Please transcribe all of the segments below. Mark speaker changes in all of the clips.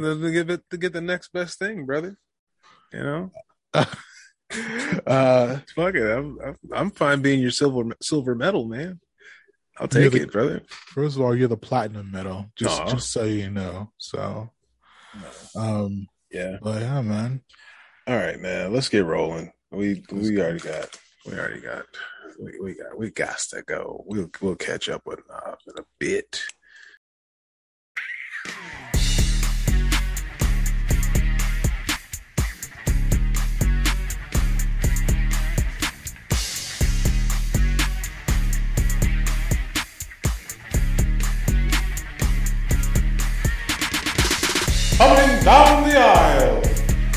Speaker 1: to give it to get the next best thing, brother. You know.
Speaker 2: uh,
Speaker 1: Fuck it. I'm, I'm I'm fine being your silver silver medal, man. I'll take
Speaker 2: the-
Speaker 1: it, brother.
Speaker 2: first of all, you're the platinum medal, just
Speaker 1: Aw.
Speaker 2: just so you know. So, um,
Speaker 1: Yeah.
Speaker 2: but yeah, man.
Speaker 1: All right, man. Let's get rolling. We we already got we already got we, we got we got to go. We'll we'll catch up with uh, in a bit.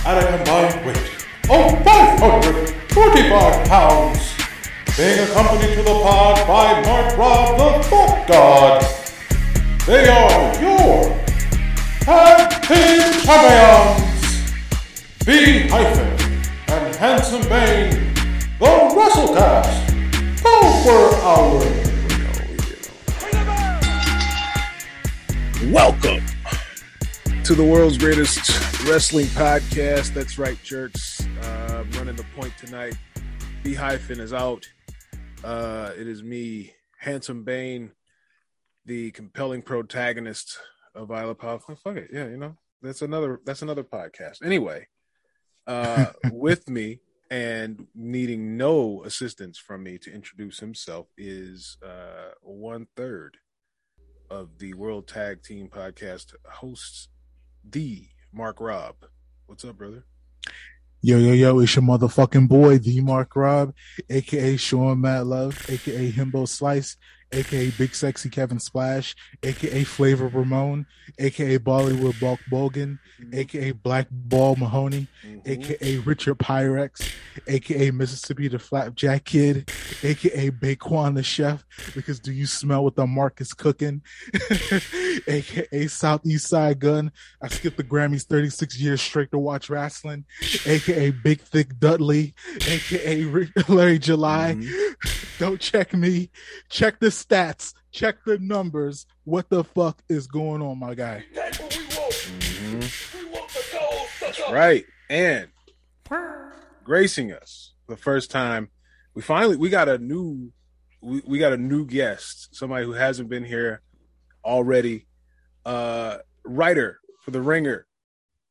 Speaker 3: At a combined weight of 545 pounds, being accompanied to the pod by Mark Rob the Fuck God. They are your tag team champions, B hyphen and Handsome Bane, the WrestleCast, Power Hour.
Speaker 1: Welcome to the world's greatest wrestling podcast. That's right, jerks. Uh, running the point tonight. B hyphen is out. Uh, it is me, Handsome Bane, the compelling protagonist of Isla Pop. Fuck it, yeah, you know that's another that's another podcast. Anyway, uh, with me and needing no assistance from me to introduce himself is uh, one third of the World Tag Team Podcast hosts, the Mark Robb. What's up, brother?
Speaker 2: Yo, yo, yo, it's your motherfucking boy, the Mark Rob, aka Sean Matt Love, aka Himbo Slice, aka Big Sexy Kevin Splash, aka Flavor Ramon, aka Bollywood Bulk Bogan, mm-hmm. aka Black Ball Mahoney, mm-hmm. aka Richard Pyrex, aka Mississippi the Flapjack Kid, aka Baquan the Chef, because do you smell what the Mark is cooking? aka Southeast Side Gun. I skipped the Grammys 36 years straight to watch wrestling, aka Big Thick Dudley, aka Larry July. Mm-hmm. Don't check me, check the stats, check the numbers. What the fuck is going on, my guy? Mm-hmm.
Speaker 1: Right. And gracing us the first time, we finally we got a new we, we got a new guest, somebody who hasn't been here already. Uh writer for the ringer,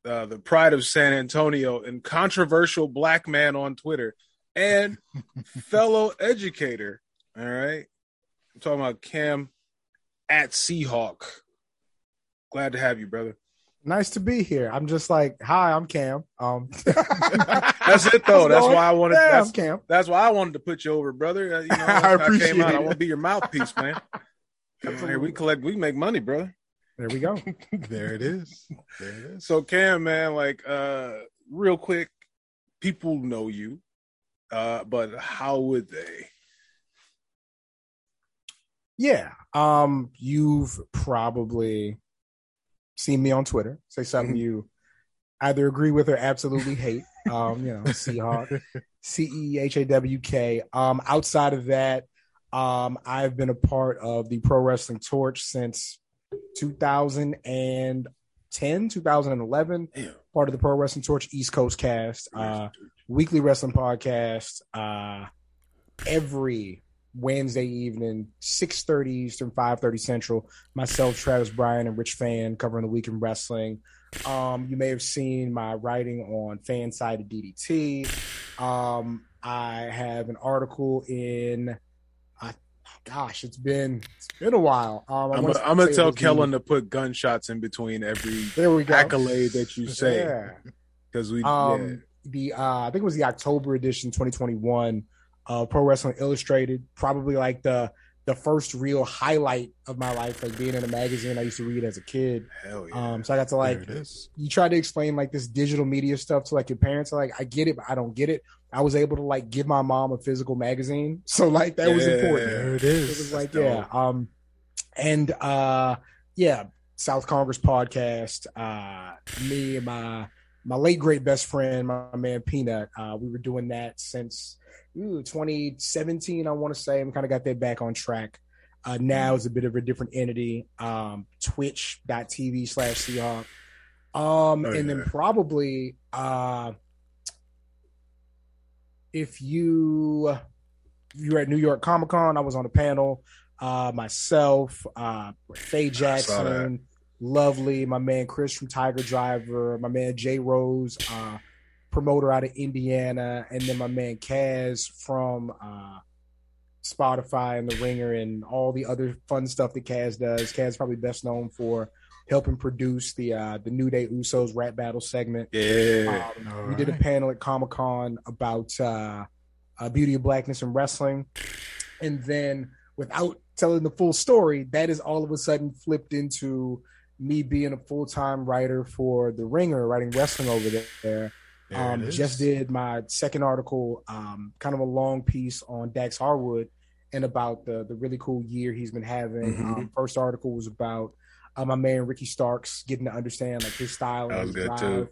Speaker 1: uh, the pride of San Antonio, and controversial black man on Twitter, and fellow educator. All right. I'm talking about Cam at Seahawk. Glad to have you, brother.
Speaker 4: Nice to be here. I'm just like, hi, I'm Cam. Um,
Speaker 1: That's it though. That's why I wanted.
Speaker 4: Yeah,
Speaker 1: that's,
Speaker 4: Cam.
Speaker 1: that's why I wanted to put you over, brother. Uh, You know,
Speaker 4: I
Speaker 1: how
Speaker 4: appreciate
Speaker 1: I
Speaker 4: it.
Speaker 1: want to be your mouthpiece, man. Come here. We collect. We make money, brother.
Speaker 4: There we go.
Speaker 2: There it is. There it is.
Speaker 1: So Cam, man, like, uh, real quick, people know you, uh, but how would they?
Speaker 4: Yeah. Um, you've probably seen me on Twitter say
Speaker 1: Mm-hmm.
Speaker 4: something you either agree with or absolutely hate. Um, you know, Seahawk, C E H A W K. Um, outside of that, um, I've been a part of the Pro Wrestling Torch since 2010, 2011.
Speaker 1: Damn.
Speaker 4: Part of the Pro Wrestling Torch East Coast cast, uh, weekly wrestling podcast. Uh, every Wednesday evening, 6.30 Eastern, 5.30 Central. Myself, Travis Bryan, and Rich Fan covering the week in wrestling. Um, you may have seen my writing on Fan Side of DDT. Um, I have an article in, uh, gosh, it's been it's been a while. Um, I
Speaker 1: I'm, gonna- I'm gonna tell Kellen to put gunshots in between every
Speaker 4: There we go.
Speaker 1: accolade that you say
Speaker 4: Yeah.
Speaker 1: because we.
Speaker 4: Um, the uh, I think it was the October edition, 2021, uh, Pro Wrestling Illustrated. Probably like the the first real highlight of my life, like being in a magazine I used to read as a kid.
Speaker 1: hell yeah.
Speaker 4: Um, so I got to like
Speaker 2: there it is.
Speaker 4: you try to explain like this digital media stuff to like your parents. Are like, I get it, but I don't get it. I was able to like give my mom a physical magazine, so like that was important.
Speaker 2: There it is.
Speaker 4: it
Speaker 2: is.
Speaker 4: was like, yeah. Um, and uh, yeah, South Congress podcast. Uh, me and my my late great best friend, my man Peanut. Uh, we were doing that since ooh, 2017, I want to say. and kind of got that back on track. Uh, now it's a bit of a different entity. Um, Twitch.tv slash Seahawk. Um,
Speaker 1: Oh,
Speaker 4: and then probably uh, if you you were at New York Comic Con, I was on a panel. Uh, myself, uh, Faye Jackson, lovely, my man Chris from Tiger Driver, my man Jay Rose, uh, promoter out of Indiana, and then my man Kaz from uh, Spotify and The Ringer and all the other fun stuff that Kaz does. Kaz is probably best known for helping produce the uh, the New Day Usos rap battle segment.
Speaker 1: Yeah.
Speaker 4: Um,
Speaker 2: All
Speaker 4: we did a panel at Comic Con about uh, uh, beauty of blackness and wrestling, and then without telling the full story, that is all of a sudden flipped into me being a full time writer for The Ringer, writing wrestling over there.
Speaker 2: There
Speaker 4: Um, just did my second article, um, kind of a long piece on Dax Harwood and about the the really cool year he's been having.
Speaker 1: Mhm.
Speaker 4: Um, first article was about uh, my man Ricky Starks getting to understand like his style
Speaker 1: That
Speaker 4: and
Speaker 1: was
Speaker 4: his
Speaker 1: good,
Speaker 4: drive.
Speaker 1: too.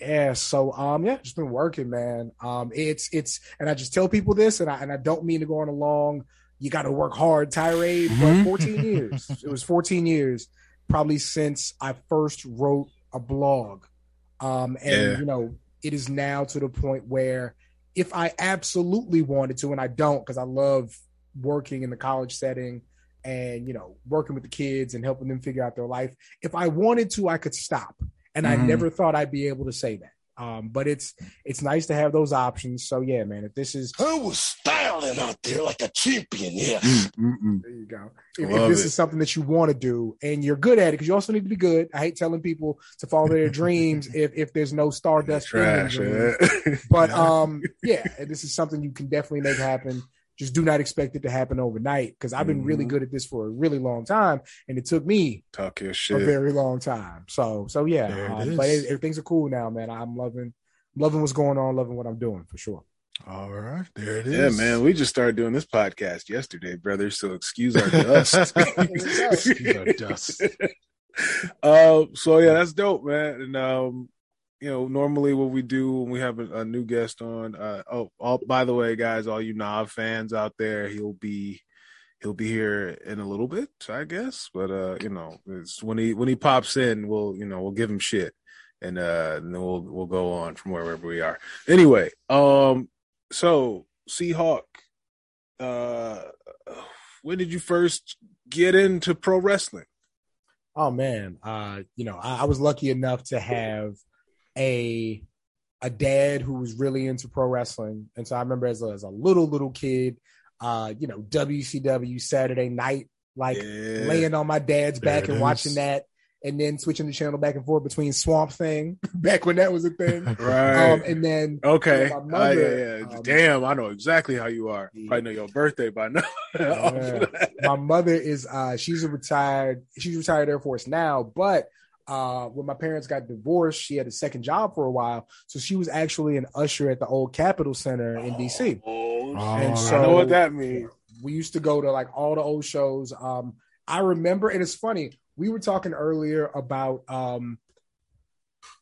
Speaker 4: Yeah, so um, yeah, just been working, man. Um, it's it's, and I just tell people this, and I and I don't mean to go on a long, you got to work hard tirade,
Speaker 1: Mm-hmm.
Speaker 4: But 14 years. It was 14 years, probably since I first wrote a blog. Um, and
Speaker 1: Yeah.
Speaker 4: you know, it is now to the point where if I absolutely wanted to, and I don't, because I love working in the college setting and you know working with the kids and helping them figure out their life. If I wanted to, I could stop, and I
Speaker 2: Mhm.
Speaker 4: never thought I'd be able to say that. Um, but it's it's nice to have those options. So yeah, man, if this is
Speaker 5: I was styling out there like a champion, yeah.
Speaker 2: Mm-mm.
Speaker 4: There you go. If, if this
Speaker 1: it.
Speaker 4: is something that you want to do and you're good at it, because you also need to be good. I hate telling people to follow their dreams if if there's no stardust
Speaker 1: Trash.
Speaker 4: dreams.
Speaker 1: yeah.
Speaker 4: But um, yeah, this is something you can definitely make happen. Just do not expect it to happen overnight because I've been really
Speaker 1: Mhm.
Speaker 4: good at this for a really long time, and it took me
Speaker 1: Talk your
Speaker 4: a very long time. So so yeah,
Speaker 2: There it
Speaker 4: um, but
Speaker 2: is.
Speaker 4: it, things are cool now, man. I'm loving loving what's going on, loving what I'm doing for sure.
Speaker 2: All right, there it is.
Speaker 1: Yeah, man. We just started doing this podcast yesterday, brother. So excuse our dust.
Speaker 2: Excuse our dust.
Speaker 1: uh, so yeah, that's dope, man. And um, you know, normally what we do when we have a, a new guest on, uh, oh, all, by the way, guys, all you Nav fans out there, he'll be he'll be here in a little bit, I guess. But uh, you know, it's when he when he pops in, we'll you know we'll give him shit, and uh, and then we'll we'll go on from wherever we are. Anyway, um, so Seahawk, uh, when did you first get into pro wrestling?
Speaker 4: Oh man, uh, you know, I, I was lucky enough to have a a dad who was really into pro wrestling, and so I remember as a, as a little little kid, uh, you know, WCW Saturday night, like
Speaker 1: Yeah.
Speaker 4: laying on my dad's
Speaker 2: There
Speaker 4: back and
Speaker 2: is.
Speaker 4: watching that, and then switching the channel back and forth between Swamp Thing back when that was a thing,
Speaker 1: Right.
Speaker 4: um, and then
Speaker 1: Okay.
Speaker 4: My
Speaker 1: Ah,
Speaker 4: mother,
Speaker 1: yeah, yeah.
Speaker 4: um,
Speaker 1: Damn, I know exactly how you are.
Speaker 4: Yeah.
Speaker 1: Probably know your birthday by now.
Speaker 4: Yeah. my mother is uh she's a retired she's retired Air Force now, but uh when my parents got divorced, she had a second job for a while. So she was actually an usher at the old Capitol Center in DC.
Speaker 1: Oh,
Speaker 2: Oh,
Speaker 1: shit.
Speaker 4: And
Speaker 1: I
Speaker 4: so-
Speaker 1: know what that means.
Speaker 4: We used to go to like all the old shows. Um I remember and it's funny, we were talking earlier about um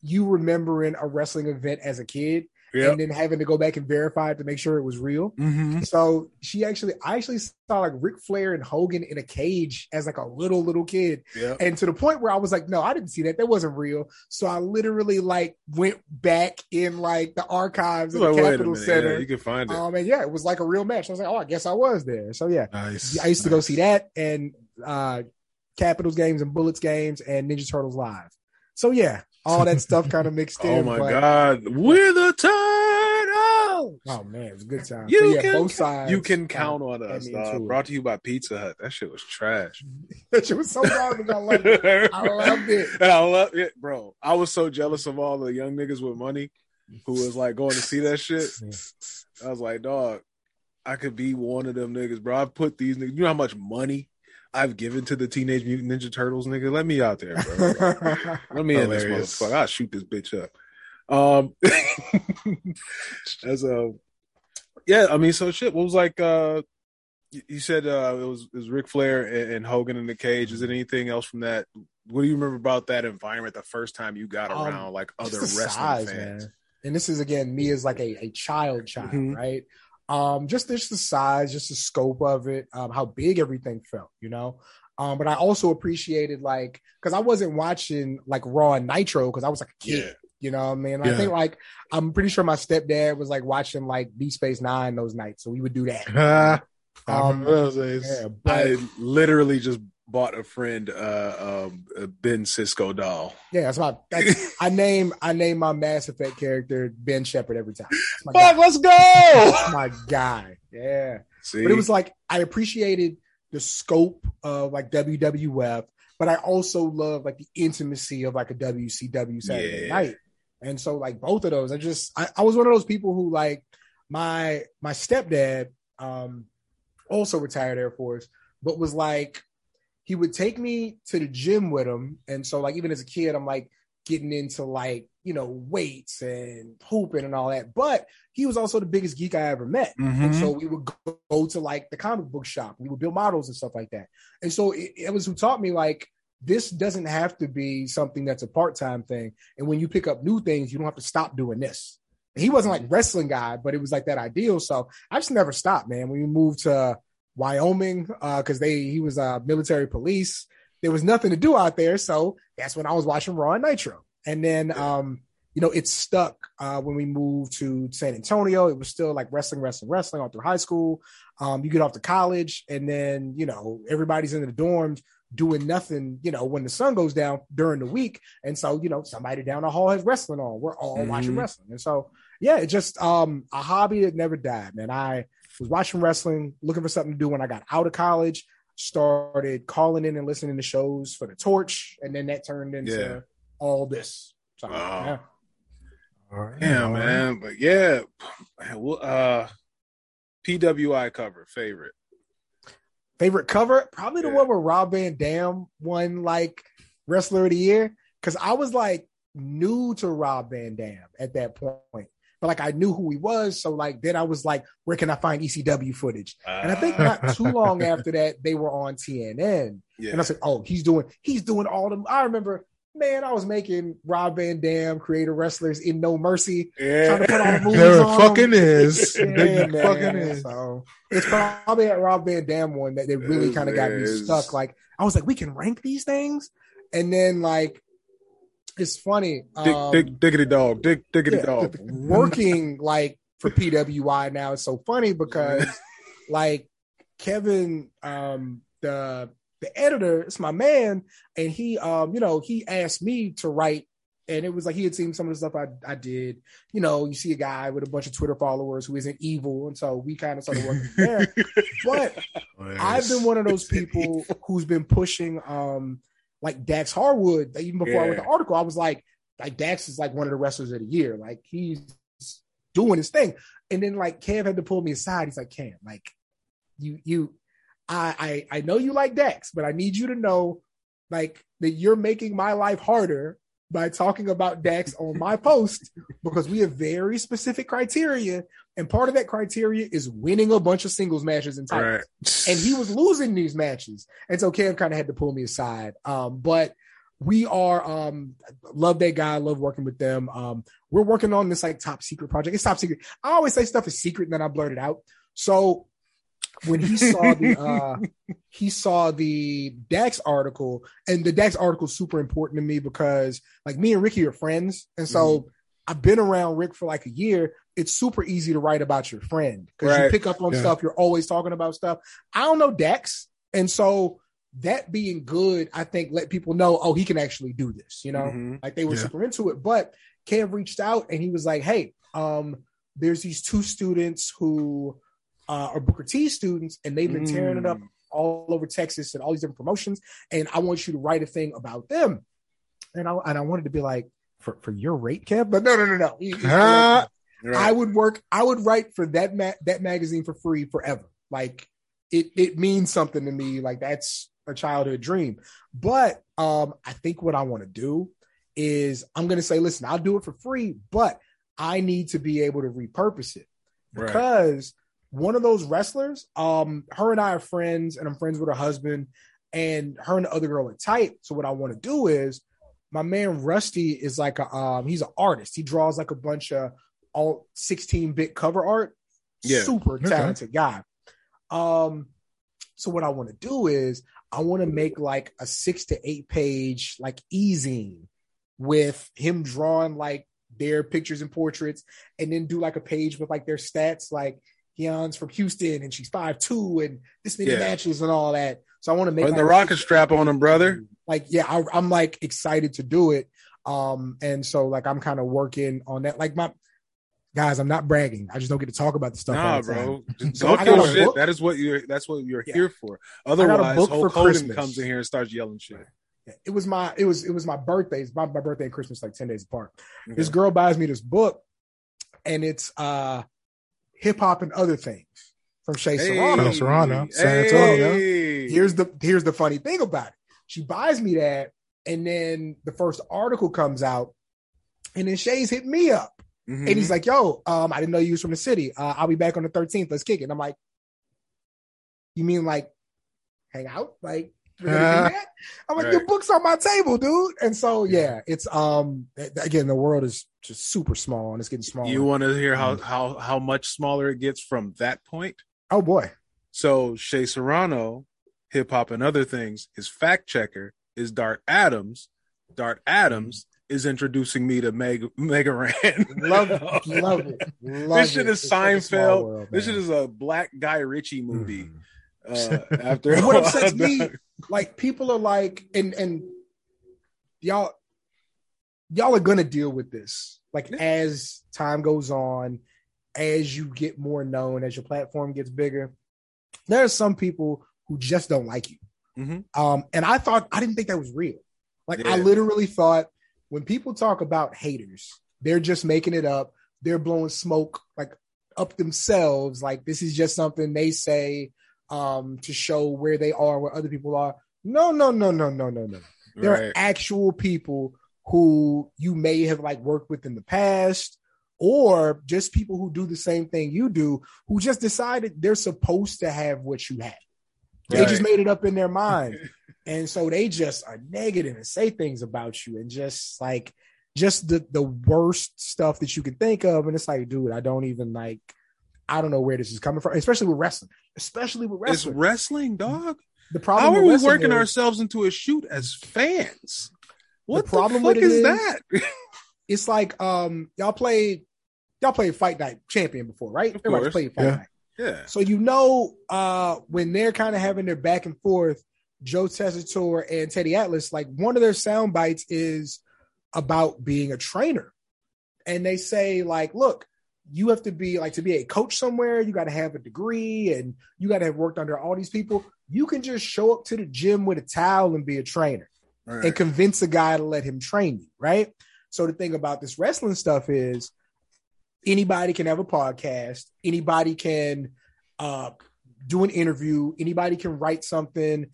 Speaker 4: you remembering a wrestling event as a kid
Speaker 1: Yep.
Speaker 4: and then having to go back and verify it to make sure it was real.
Speaker 2: Mm-hmm.
Speaker 4: So she actually, I actually saw like Ric Flair and Hogan in a cage as like a little little kid,
Speaker 1: Yep.
Speaker 4: and to the point where I was like, no, I didn't see that. That wasn't real. So I literally like went back in like the archives of the Capitol. Center.
Speaker 1: Yeah, you can find it.
Speaker 4: um, and yeah, it was like a real match. I was like, oh, I guess I was there. So yeah,
Speaker 2: Nice.
Speaker 4: I used to go see that and uh Capitals games and Bullets games and Ninja Turtles live. So yeah, all that stuff kind of mixed in.
Speaker 1: oh my
Speaker 4: but-
Speaker 1: God. We're the turtles.
Speaker 4: Oh man, it's a good time.
Speaker 1: You
Speaker 4: so yeah,
Speaker 1: can
Speaker 4: both sides.
Speaker 1: You can
Speaker 4: uh,
Speaker 1: count on us.
Speaker 4: me
Speaker 1: dog.
Speaker 4: into it.
Speaker 1: Brought to you by Pizza Hut. That shit was trash.
Speaker 4: That shit was so garbage. I loved it. I loved it.
Speaker 1: And I love it, bro. I was so jealous of all the young niggas with money who was like going to see that shit. I was like, dog, I could be one of them niggas, bro. I put these niggas. You know how much money I've given to the Teenage Mutant Ninja Turtles, nigga. Let me out there, bro. Let me in this motherfucker. I'll shoot this bitch up. Um, as a yeah, I mean, so shit. What was like? uh you- said uh it was it was Ric Flair and, and Hogan in the cage. Is there anything else from that? What do you remember about that environment the first time you got
Speaker 4: Um,
Speaker 1: around like other wrestling
Speaker 4: size,
Speaker 1: fans?
Speaker 4: man. And this is again me as like a, a child child,
Speaker 1: Mhm.
Speaker 4: right? Um, just just the size, just the scope of it, um, how big everything felt, you know. Um, but I also appreciated like because I wasn't watching like Raw and Nitro because I was like a kid.
Speaker 1: Yeah.
Speaker 4: You know what I mean?
Speaker 2: Yeah.
Speaker 4: I think like I'm pretty sure my stepdad was like watching like Deep Space Nine those nights, so we would do that. Um,
Speaker 2: those days.
Speaker 4: Yeah, but
Speaker 1: I literally just bought a friend uh, um, a Ben Sisko doll.
Speaker 4: yeah, that's my that's, I name I name my Mass Effect character Ben Shepard every time. That's my
Speaker 1: Fuck,
Speaker 4: guy.
Speaker 1: let's go.
Speaker 4: That's my guy. Yeah.
Speaker 1: See,
Speaker 4: But it was like I appreciated the scope of like WWF, but I also love like the intimacy of like a WCW Saturday
Speaker 1: Yeah.
Speaker 4: night. And so like both of those, I just I, I was one of those people who like my my stepdad um also retired Air Force, but was like he would take me to the gym with him. And so like even as a kid, I'm like getting into like, you know, weights and hooping and all that. But he was also the biggest geek I ever met. And
Speaker 2: Mhm.
Speaker 4: so we would go, to like the comic book shop. We would build models and stuff like that. And so it, it was who taught me like this doesn't have to be something that's a part time thing. And when you pick up new things, you don't have to stop doing this. He wasn't like wrestling guy, but it was like that ideal. So I just never stopped, man. When we moved to Wyoming, because they he was uh, military police, there was nothing to do out there. So that's when I was watching Raw and Nitro. And then um, you know, it stuck uh, when we moved to San Antonio. It was still like wrestling, wrestling, wrestling all through high school. Um, you get off to college, and then you know everybody's in the dorms doing nothing. You know when the sun goes down during the week, and so you know somebody down the hall has wrestling on. We're all watching
Speaker 1: Mhm.
Speaker 4: wrestling, and so yeah, it's just um a hobby that never died, man. I was watching wrestling, looking for something to do when I got out of college. Started calling in and listening to shows for the Torch, and then that turned into
Speaker 1: Yeah.
Speaker 4: All this. So,
Speaker 1: Wow.
Speaker 4: yeah.
Speaker 2: All right.
Speaker 1: yeah,
Speaker 2: all right.
Speaker 1: man. But yeah, well, uh, PWI cover favorite.
Speaker 4: Favorite cover? Probably the
Speaker 1: Yeah.
Speaker 4: one where Rob Van Dam won like Wrestler of the Year. Cause I was like new to Rob Van Dam at that point. But like I knew who he was. So like then I was like, where can I find ECW footage? And I think not too long after that, they were on TNN.
Speaker 1: yeah,
Speaker 4: And I said, Oh, he's doing he's doing all the. I remember, man, I was making Rob Van Dam creator wrestlers in No Mercy. Trying to put all the
Speaker 2: There
Speaker 4: on
Speaker 2: fucking is.
Speaker 4: Yeah,
Speaker 2: There
Speaker 4: man.
Speaker 2: fucking is.
Speaker 4: So it's probably that Rob Van Dam one that, that really kind of got me stuck. Like I was like, we can rank these things, and then like it's funny.
Speaker 1: Dick,
Speaker 4: um,
Speaker 1: dick, diggity dog, dick, diggity
Speaker 4: yeah,
Speaker 1: dog.
Speaker 4: working like for PWI now is so funny because like Kevin, um, the the editor, it's my man, and he, um, you know, he asked me to write, and it was like he had seen some of the stuff I I did. You know, you see a guy with a bunch of Twitter followers who isn't evil, and so we kind of started working there. But I've been one of those people who's been pushing um like Dax Harwood. Even before I wrote the article, I was like, like Dax is like one of the wrestlers of the year. Like he's doing his thing. And then like Kev had to pull me aside. He's like, Cam, like you you I I I know you like Dax, but I need you to know like that you're making my life harder by talking about Dax on my post because we have very specific criteria. And part of that criteria is winning a bunch of singles matches and titles
Speaker 1: right,
Speaker 4: and he was losing these matches. And so Kev kind of had to pull me aside. Um, but we are um love that guy, love working with them. Um, we're working on this like top secret project. It's top secret. I always say stuff is secret and then I blurt it out. So when he saw the uh he saw the Dax article, and the Dax article is super important to me because like me and Ricky are friends, and so I've been around Rick for like a year. It's super easy to write about your friend because you pick up on
Speaker 2: Yeah.
Speaker 4: stuff. You're always talking about stuff. I don't know Dax, and so that being good, I think let people know, oh, he can actually do this. You know,
Speaker 1: Mhm.
Speaker 4: like they were
Speaker 2: Yeah.
Speaker 4: super into it. But Kev reached out and he was like, "Hey, um, there's these two students who uh, are Booker T students, and they've been tearing it up
Speaker 1: Mm.
Speaker 4: all over Texas and all these different promotions, and I want you to write a thing about them." And I and I wanted to be like, "For for your rate, Kev," but no, no, no, no. He- he-
Speaker 2: Ah.
Speaker 1: Right.
Speaker 4: I would work. I would write for that ma- that magazine for free forever. Like it it means something to me. Like that's a childhood dream. But um, I think what I want to do is I'm going to say, listen, I'll do it for free, but I need to be able to repurpose it
Speaker 1: Right.
Speaker 4: because one of those wrestlers, um, her and I are friends, and I'm friends with her husband, and her and the other girl are tight. So what I want to do is, my man Rusty is like a um, he's an artist. He draws like a bunch of all 16 bit cover art.
Speaker 1: Yeah.
Speaker 4: super
Speaker 2: Okay.
Speaker 4: talented guy. Um, so what I want to do is I want to make like a six to eight page like easing with him drawing like their pictures and portraits, and then do like a page with like their stats, like From Houston and she's five two and this many
Speaker 1: Yeah.
Speaker 4: matches and all that. So I want to make
Speaker 1: the rocket strap on him, brother.
Speaker 4: like yeah I, i'm like excited to do it um and so like i'm kind of working on that like my guys i'm not bragging i just don't get to talk about the stuff
Speaker 1: Nah,
Speaker 4: all the time.
Speaker 1: bro.
Speaker 4: So
Speaker 1: Talk your shit.
Speaker 4: book.
Speaker 1: That is what you're. That's what you're
Speaker 4: Yeah.
Speaker 1: here for. Otherwise, Hulk
Speaker 4: for
Speaker 1: Hogan
Speaker 4: Christmas.
Speaker 1: comes in here and starts yelling shit.
Speaker 4: it was my it was it was my birthday it's my, my birthday and christmas like 10 days apart
Speaker 1: Okay.
Speaker 4: this girl buys me this book and it's uh hip-hop and other things from Shea Serrano.
Speaker 2: Hey. Serrano, San Antonio.
Speaker 1: Hey.
Speaker 4: here's the here's the funny thing about it. She buys me that, and then the first article comes out, and then Shea's hit me up,
Speaker 1: Mhm.
Speaker 4: and he's like, "Yo, um, I didn't know you was from the city. Uh, I'll be back on the 13th. Let's kick it." And I'm like, "You mean like hang out? Like we're gonna do that?" I'm like,
Speaker 1: Right.
Speaker 4: "Your book's on my table, dude." And so yeah, it's um again the world is just super small and it's getting smaller.
Speaker 1: you want to hear how
Speaker 4: Mm.
Speaker 1: how how much smaller it gets from that point?
Speaker 4: oh boy,
Speaker 1: So Shea Serrano, hip hop and other things, his fact checker is Dart Adams. Dart Adams is introducing me to Meg Mega Ran.
Speaker 4: love love it. Love
Speaker 1: this shit
Speaker 4: it.
Speaker 1: is
Speaker 4: It's
Speaker 1: Seinfeld.
Speaker 4: world,
Speaker 1: this shit is a black Guy Ritchie movie.
Speaker 4: Mhm.
Speaker 1: Uh, after
Speaker 4: what upsets me. like people are like, and and y'all, y'all are gonna deal with this. Like
Speaker 1: Yeah.
Speaker 4: as time goes on, as you get more known, as your platform gets bigger, there are some people who just don't like you.
Speaker 1: Mhm.
Speaker 4: Um, and I thought I didn't think that was real. Like I literally thought when people talk about haters, they're just making it up. They're blowing smoke like up themselves. Like this is just something they say um to show where they are, where other people are. No, no, no, no, no, no, no. There are actual people who you may have like worked with in the past, or just people who do the same thing you do, who just decided they're supposed to have what you have. They just made it up in their mind. And so they just are negative and say things about you and just like just the the worst stuff that you can think of. And it's like, dude, I don't even like I don't know where this is coming from, especially with wrestling. Especially with wrestling.
Speaker 1: It's
Speaker 4: wrestling.
Speaker 1: wrestling, dog.
Speaker 4: the problem
Speaker 1: How are we working
Speaker 4: is-
Speaker 1: ourselves into a shoot as fans? What the,
Speaker 4: problem
Speaker 1: fuck
Speaker 4: with it
Speaker 1: is
Speaker 4: is-
Speaker 1: that?
Speaker 4: it's like um y'all played y'all played Fight Night Champion before, right?
Speaker 1: Of
Speaker 4: Everybody's
Speaker 1: course.
Speaker 4: played Fight
Speaker 2: Yeah.
Speaker 4: Night.
Speaker 1: yeah.
Speaker 4: So you know uh when they're kind of having their back and forth, Joe Tessitore and Teddy Atlas, like one of their sound bites is about being a trainer. And they say, like, look, you have to be like to be a coach somewhere, you got to have a degree and you got to have worked under all these people. You can just show up to the gym with a towel and be a trainer
Speaker 1: Right.
Speaker 4: and convince a guy to let him train you, right? So the thing about this wrestling stuff is anybody can have a podcast, anybody can uh do an interview, anybody can write something,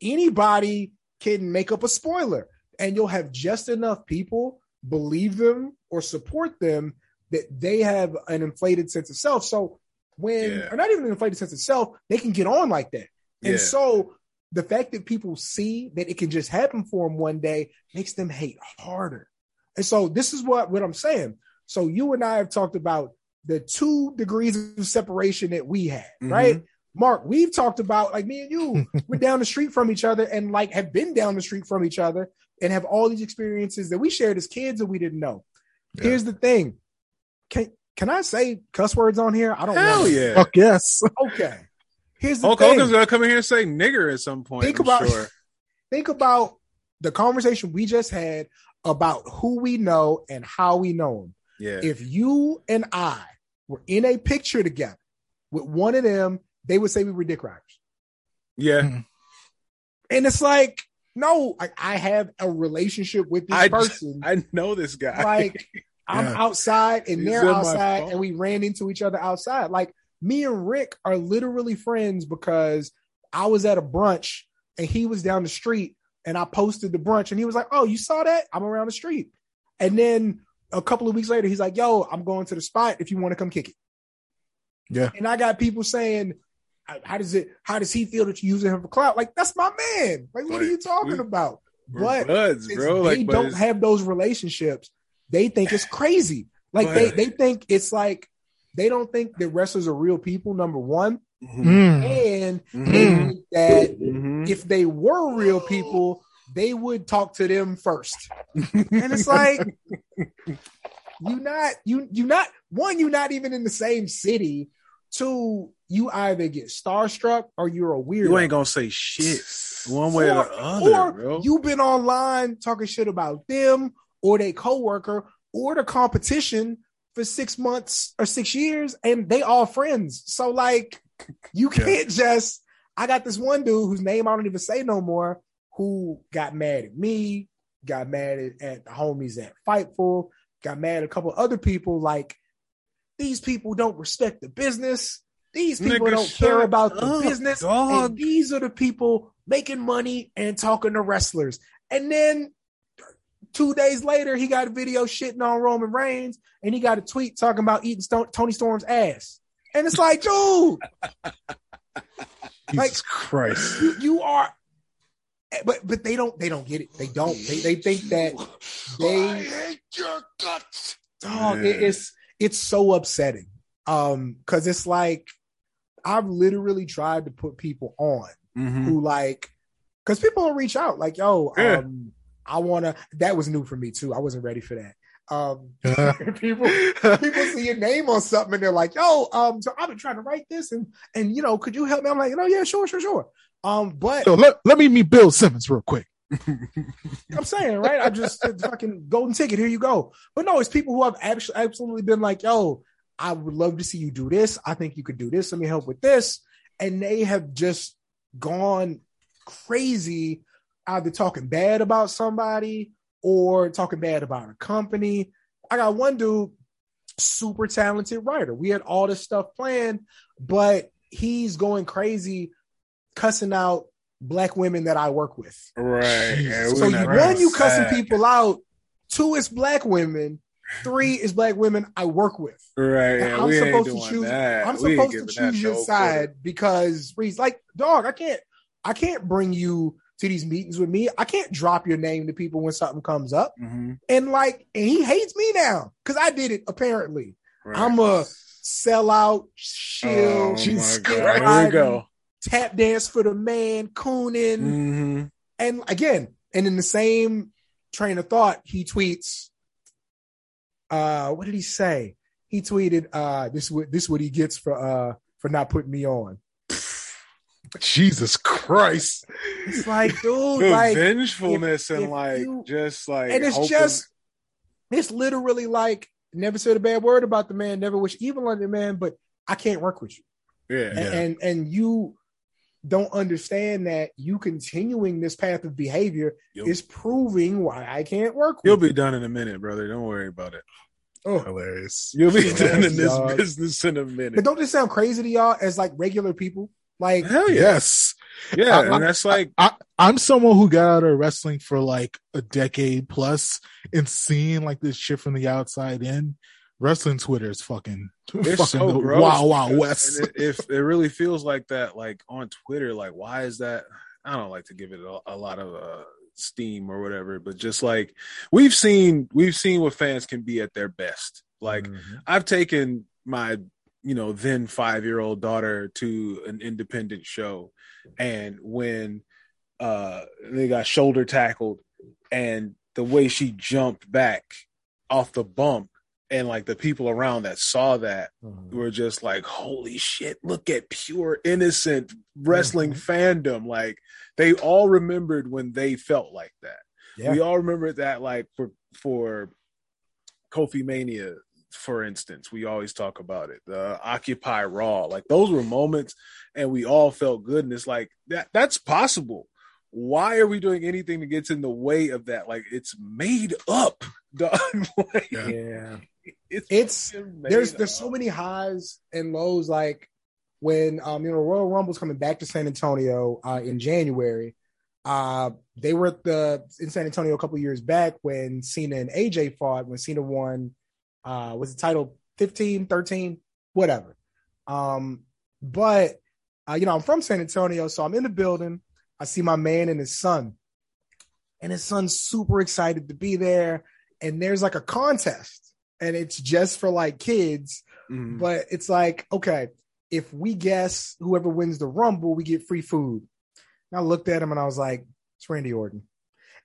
Speaker 4: anybody can make up a spoiler, and you'll have just enough people believe them or support them that they have an inflated sense of self. So when
Speaker 1: Yeah.
Speaker 4: or not even an inflated sense of self, they can get on like that.
Speaker 1: yeah.
Speaker 4: And so the fact that people see that it can just happen for them one day makes them hate harder. And so this is what, what I'm saying. So you and I have talked about the two degrees of separation that we had,
Speaker 1: Mhm.
Speaker 4: right? Mark, we've talked about like me and you, we're down the street from each other and like have been down the street from each other and have all these experiences that we shared as kids that we didn't know.
Speaker 2: Yeah.
Speaker 4: Here's the thing. Can can I say cuss words on here? I don't
Speaker 1: Hell
Speaker 4: wanna.
Speaker 1: yeah.
Speaker 2: Fuck yes.
Speaker 4: Okay. Here's the
Speaker 1: Hulk
Speaker 4: thing.
Speaker 1: Hogan's gonna come in here and say nigger at some point.
Speaker 4: Think
Speaker 1: I'm
Speaker 4: about-
Speaker 1: sure.
Speaker 4: think about the conversation we just had about who we know and how we know them.
Speaker 1: Yeah.
Speaker 4: If you and I were in a picture together with one of them, they would say we were dick riders.
Speaker 1: yeah. Mm-hmm.
Speaker 4: And it's like, no, I, I have a relationship with this
Speaker 1: I,
Speaker 4: person.
Speaker 1: I know this guy.
Speaker 4: like I'm
Speaker 2: Yeah.
Speaker 4: outside and
Speaker 1: He's
Speaker 4: they're outside and we ran into each other outside. Like me and Rick are literally friends because I was at a brunch and he was down the street and I posted the brunch and he was like, Oh, you saw that? I'm around the street. And then a couple of weeks later, he's like, Yo, I'm going to the spot if you want to come kick it.
Speaker 2: Yeah.
Speaker 4: And I got people saying, "How- does it? How does he feel that you're using him for clout? Like that's my man. Like what are you talking
Speaker 1: we-
Speaker 4: about? But
Speaker 1: buds, bro.
Speaker 4: they
Speaker 1: Like, but
Speaker 4: don't have those relationships, they think it's crazy. Like they they think it's like they don't think that wrestlers are real people. Number one,
Speaker 2: Mm.
Speaker 4: and they
Speaker 1: Mhm.
Speaker 4: think that
Speaker 1: Mhm.
Speaker 4: if they were real people, they would talk to them first. And it's like you not you you not one you not even in the same city. Two, you either get starstruck or you're a weirdo.
Speaker 1: You ain't gonna say shit one way or,
Speaker 4: or,
Speaker 1: the other,
Speaker 4: or
Speaker 1: bro.
Speaker 4: you've been online talking shit about them or their coworker or the competition for six months or six years, and they all friends. So like, you can't just. I got this one dude whose name I don't even say no more, who got mad at me, got mad at, at the homies at Fightful, got mad at a couple other people. Like, these people don't respect the business. These people
Speaker 1: Nigga,
Speaker 4: don't care about the
Speaker 1: up,
Speaker 4: business.
Speaker 1: dog.
Speaker 4: And these are the people making money and talking to wrestlers. And then two days later, he got a video shitting on Roman Reigns and he got a tweet talking about eating Sto- Toni Storm's ass. And it's like, dude,
Speaker 2: Jesus
Speaker 4: Like-
Speaker 2: Christ.
Speaker 4: you, you are but but they don't they don't get it. They don't. They they think that
Speaker 5: I
Speaker 4: they
Speaker 5: hate your guts.
Speaker 4: dog,
Speaker 1: Yeah.
Speaker 4: it- it's it's so upsetting. Um, because it's like I've literally tried to put people on
Speaker 1: Mhm.
Speaker 4: who like because people will reach out like yo
Speaker 1: Yeah.
Speaker 4: um i want to that was new for me too. I wasn't ready for that. Um people people see your name on something and they're like yo um so i've been trying to write this and and you know could you help me? I'm like no yeah sure sure sure. Um but
Speaker 2: Yo, let, let me meet Bill Simmons real quick.
Speaker 4: i'm saying right? I just fucking golden ticket. Here you go. But no it's people who have actually absolutely been like yo i would love to see you do this. I think you could do this. Let me help with this. And they have just gone crazy either talking bad about somebody or talking bad about a company. I got one dude, super talented writer. We had all this stuff planned, but he's going crazy, cussing out black women that I work with.
Speaker 1: Right. Yeah,
Speaker 2: So
Speaker 1: we're
Speaker 4: you, one,
Speaker 1: gonna
Speaker 4: you cussing
Speaker 1: say-
Speaker 4: people out. Two is black women. Three is black women I work with.
Speaker 1: Right. Yeah,
Speaker 4: I'm
Speaker 1: we
Speaker 4: supposed to
Speaker 1: doing
Speaker 4: choose.
Speaker 1: that.
Speaker 4: I'm
Speaker 1: We ain't
Speaker 4: supposed to choose your side because Reese, like, dog, I can't, I can't bring you to these meetings with me. I can't drop your name to people when something comes up.
Speaker 1: credit. Mhm.
Speaker 4: And like, and he hates me now because I did it. Apparently,
Speaker 1: Right.
Speaker 4: I'm a sellout, shill,
Speaker 1: Oh my
Speaker 4: skid
Speaker 1: God. Here we
Speaker 4: riding,
Speaker 1: go.
Speaker 4: tap dance for the man, cooning,
Speaker 1: hmm
Speaker 4: and again, and in the same train of thought, he tweets. Uh, what did he say? He tweeted, "Uh, this is what this what he gets for uh for not putting me on."
Speaker 2: Jesus Christ.
Speaker 4: It's like, dude,
Speaker 1: The
Speaker 4: like,
Speaker 1: vengefulness
Speaker 4: if-
Speaker 1: and
Speaker 4: if
Speaker 1: like
Speaker 4: you-
Speaker 1: just like
Speaker 4: and it's
Speaker 1: hoping-
Speaker 4: just, it's literally like, never said a bad word about the man, never wish evil on the man, but I can't work with you,
Speaker 1: yeah.
Speaker 4: and, and and you don't understand that you continuing this path of behavior
Speaker 1: You'll,
Speaker 4: is proving why I can't work with
Speaker 1: you'll
Speaker 4: you.
Speaker 1: be done in a minute, brother. Don't worry about it.
Speaker 4: Oh.
Speaker 2: Hilarious.
Speaker 1: You'll be
Speaker 4: Yes,
Speaker 1: done in this
Speaker 4: dog.
Speaker 1: business in a minute.
Speaker 4: But don't this sound crazy to y'all as like regular people? Like,
Speaker 1: Hell yeah.
Speaker 2: Yes.
Speaker 1: Yeah,
Speaker 2: I-
Speaker 1: and that's like
Speaker 2: I'm someone who got out of wrestling for like a decade plus and seeing like this shit from the outside in. Wrestling Twitter is fucking, fucking
Speaker 1: so gross.
Speaker 2: wow wow west.
Speaker 1: it, if it really feels like that, like on Twitter, like why is that? I don't like to give it a, a lot of uh, steam or whatever, but just like we've seen, we've seen what fans can be at their best. Like
Speaker 4: Mm-hmm.
Speaker 1: I've taken my, you know, then five year old daughter to an independent show, and when uh they got shoulder tackled, and the way she jumped back off the bump, and like the people around that saw that
Speaker 4: Mm-hmm.
Speaker 1: were just like, holy shit, look at pure innocent wrestling fandom. Like they all remembered when they felt like that.
Speaker 4: Yeah.
Speaker 1: We all remember that like for for Kofi Mania, for instance, we always talk about it. The Occupy Raw, like those were moments and we all felt good. And it's like that that's possible. Why are we doing anything that gets in the way of that? Like it's made up, dog. Like,
Speaker 4: yeah.
Speaker 1: it's
Speaker 4: It's
Speaker 1: fucking made
Speaker 4: there's there's so many highs and lows. Like when um you know Royal Rumble's coming back to San Antonio uh, in January. Uh, they were at the in San Antonio a couple years back when Cena and AJ fought. When Cena won, uh, was the title 15, 13, whatever. Um, but uh, you know I'm from San Antonio, so I'm in the building. I see my man and his son, and his son's super excited to be there. And there's like a contest, and it's just for like kids
Speaker 1: Mhm.
Speaker 4: but it's like okay if we guess whoever wins the rumble, we get free food. And I looked at him and I was like, it's Randy Orton.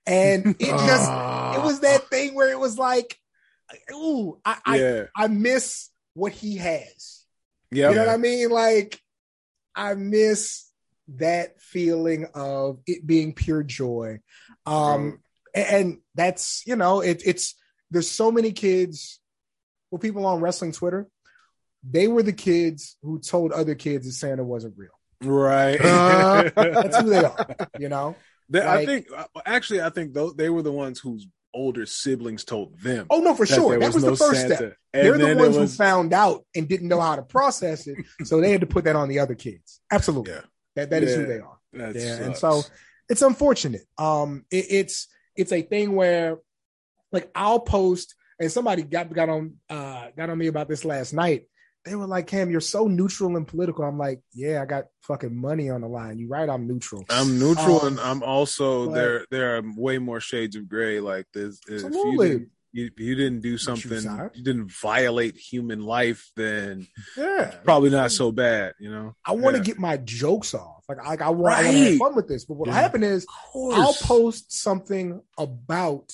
Speaker 4: And it just it was that thing where it was like, ooh, I I,
Speaker 1: yeah,
Speaker 4: I miss what he has.
Speaker 1: yeah,
Speaker 4: You know what I mean? Like, I miss that feeling of it being pure joy. Um, and, and that's you know, it, it's there's so many kids, well, people on wrestling Twitter, they were the kids who told other kids that Santa wasn't real.
Speaker 1: right.
Speaker 4: That's who they are, you know.
Speaker 1: They- I think uh, actually, I think those, they were the ones whose older siblings told them.
Speaker 4: Oh no, for
Speaker 1: that
Speaker 4: sure, that was the
Speaker 1: no
Speaker 4: first
Speaker 1: Santa.
Speaker 4: step.
Speaker 1: And
Speaker 4: They're the ones
Speaker 1: was,
Speaker 4: who found out and didn't know how to process it, so they had to put that on the other kids. Absolutely,
Speaker 1: Yeah.
Speaker 4: that that is who they are.
Speaker 1: That
Speaker 4: yeah and so it's unfortunate um it, it's it's a thing where like i'll post and somebody got got on uh got on me about this last night they were like cam you're so neutral and political i'm like yeah i got fucking money on the line You're right i'm neutral
Speaker 1: I'm neutral,
Speaker 4: Um,
Speaker 1: and I'm also
Speaker 4: but-
Speaker 1: there. There are way more shades of gray. Like this, if you
Speaker 4: Absolutely.
Speaker 1: didn't, you, you didn't do something,
Speaker 4: sides.
Speaker 1: you didn't violate human life, then
Speaker 4: yeah
Speaker 1: probably not so bad. You know,
Speaker 4: i want to
Speaker 1: Yeah.
Speaker 4: get my jokes off like, i want, I want to have fun with this but what'll
Speaker 1: Yeah.
Speaker 4: happen is I'll post something about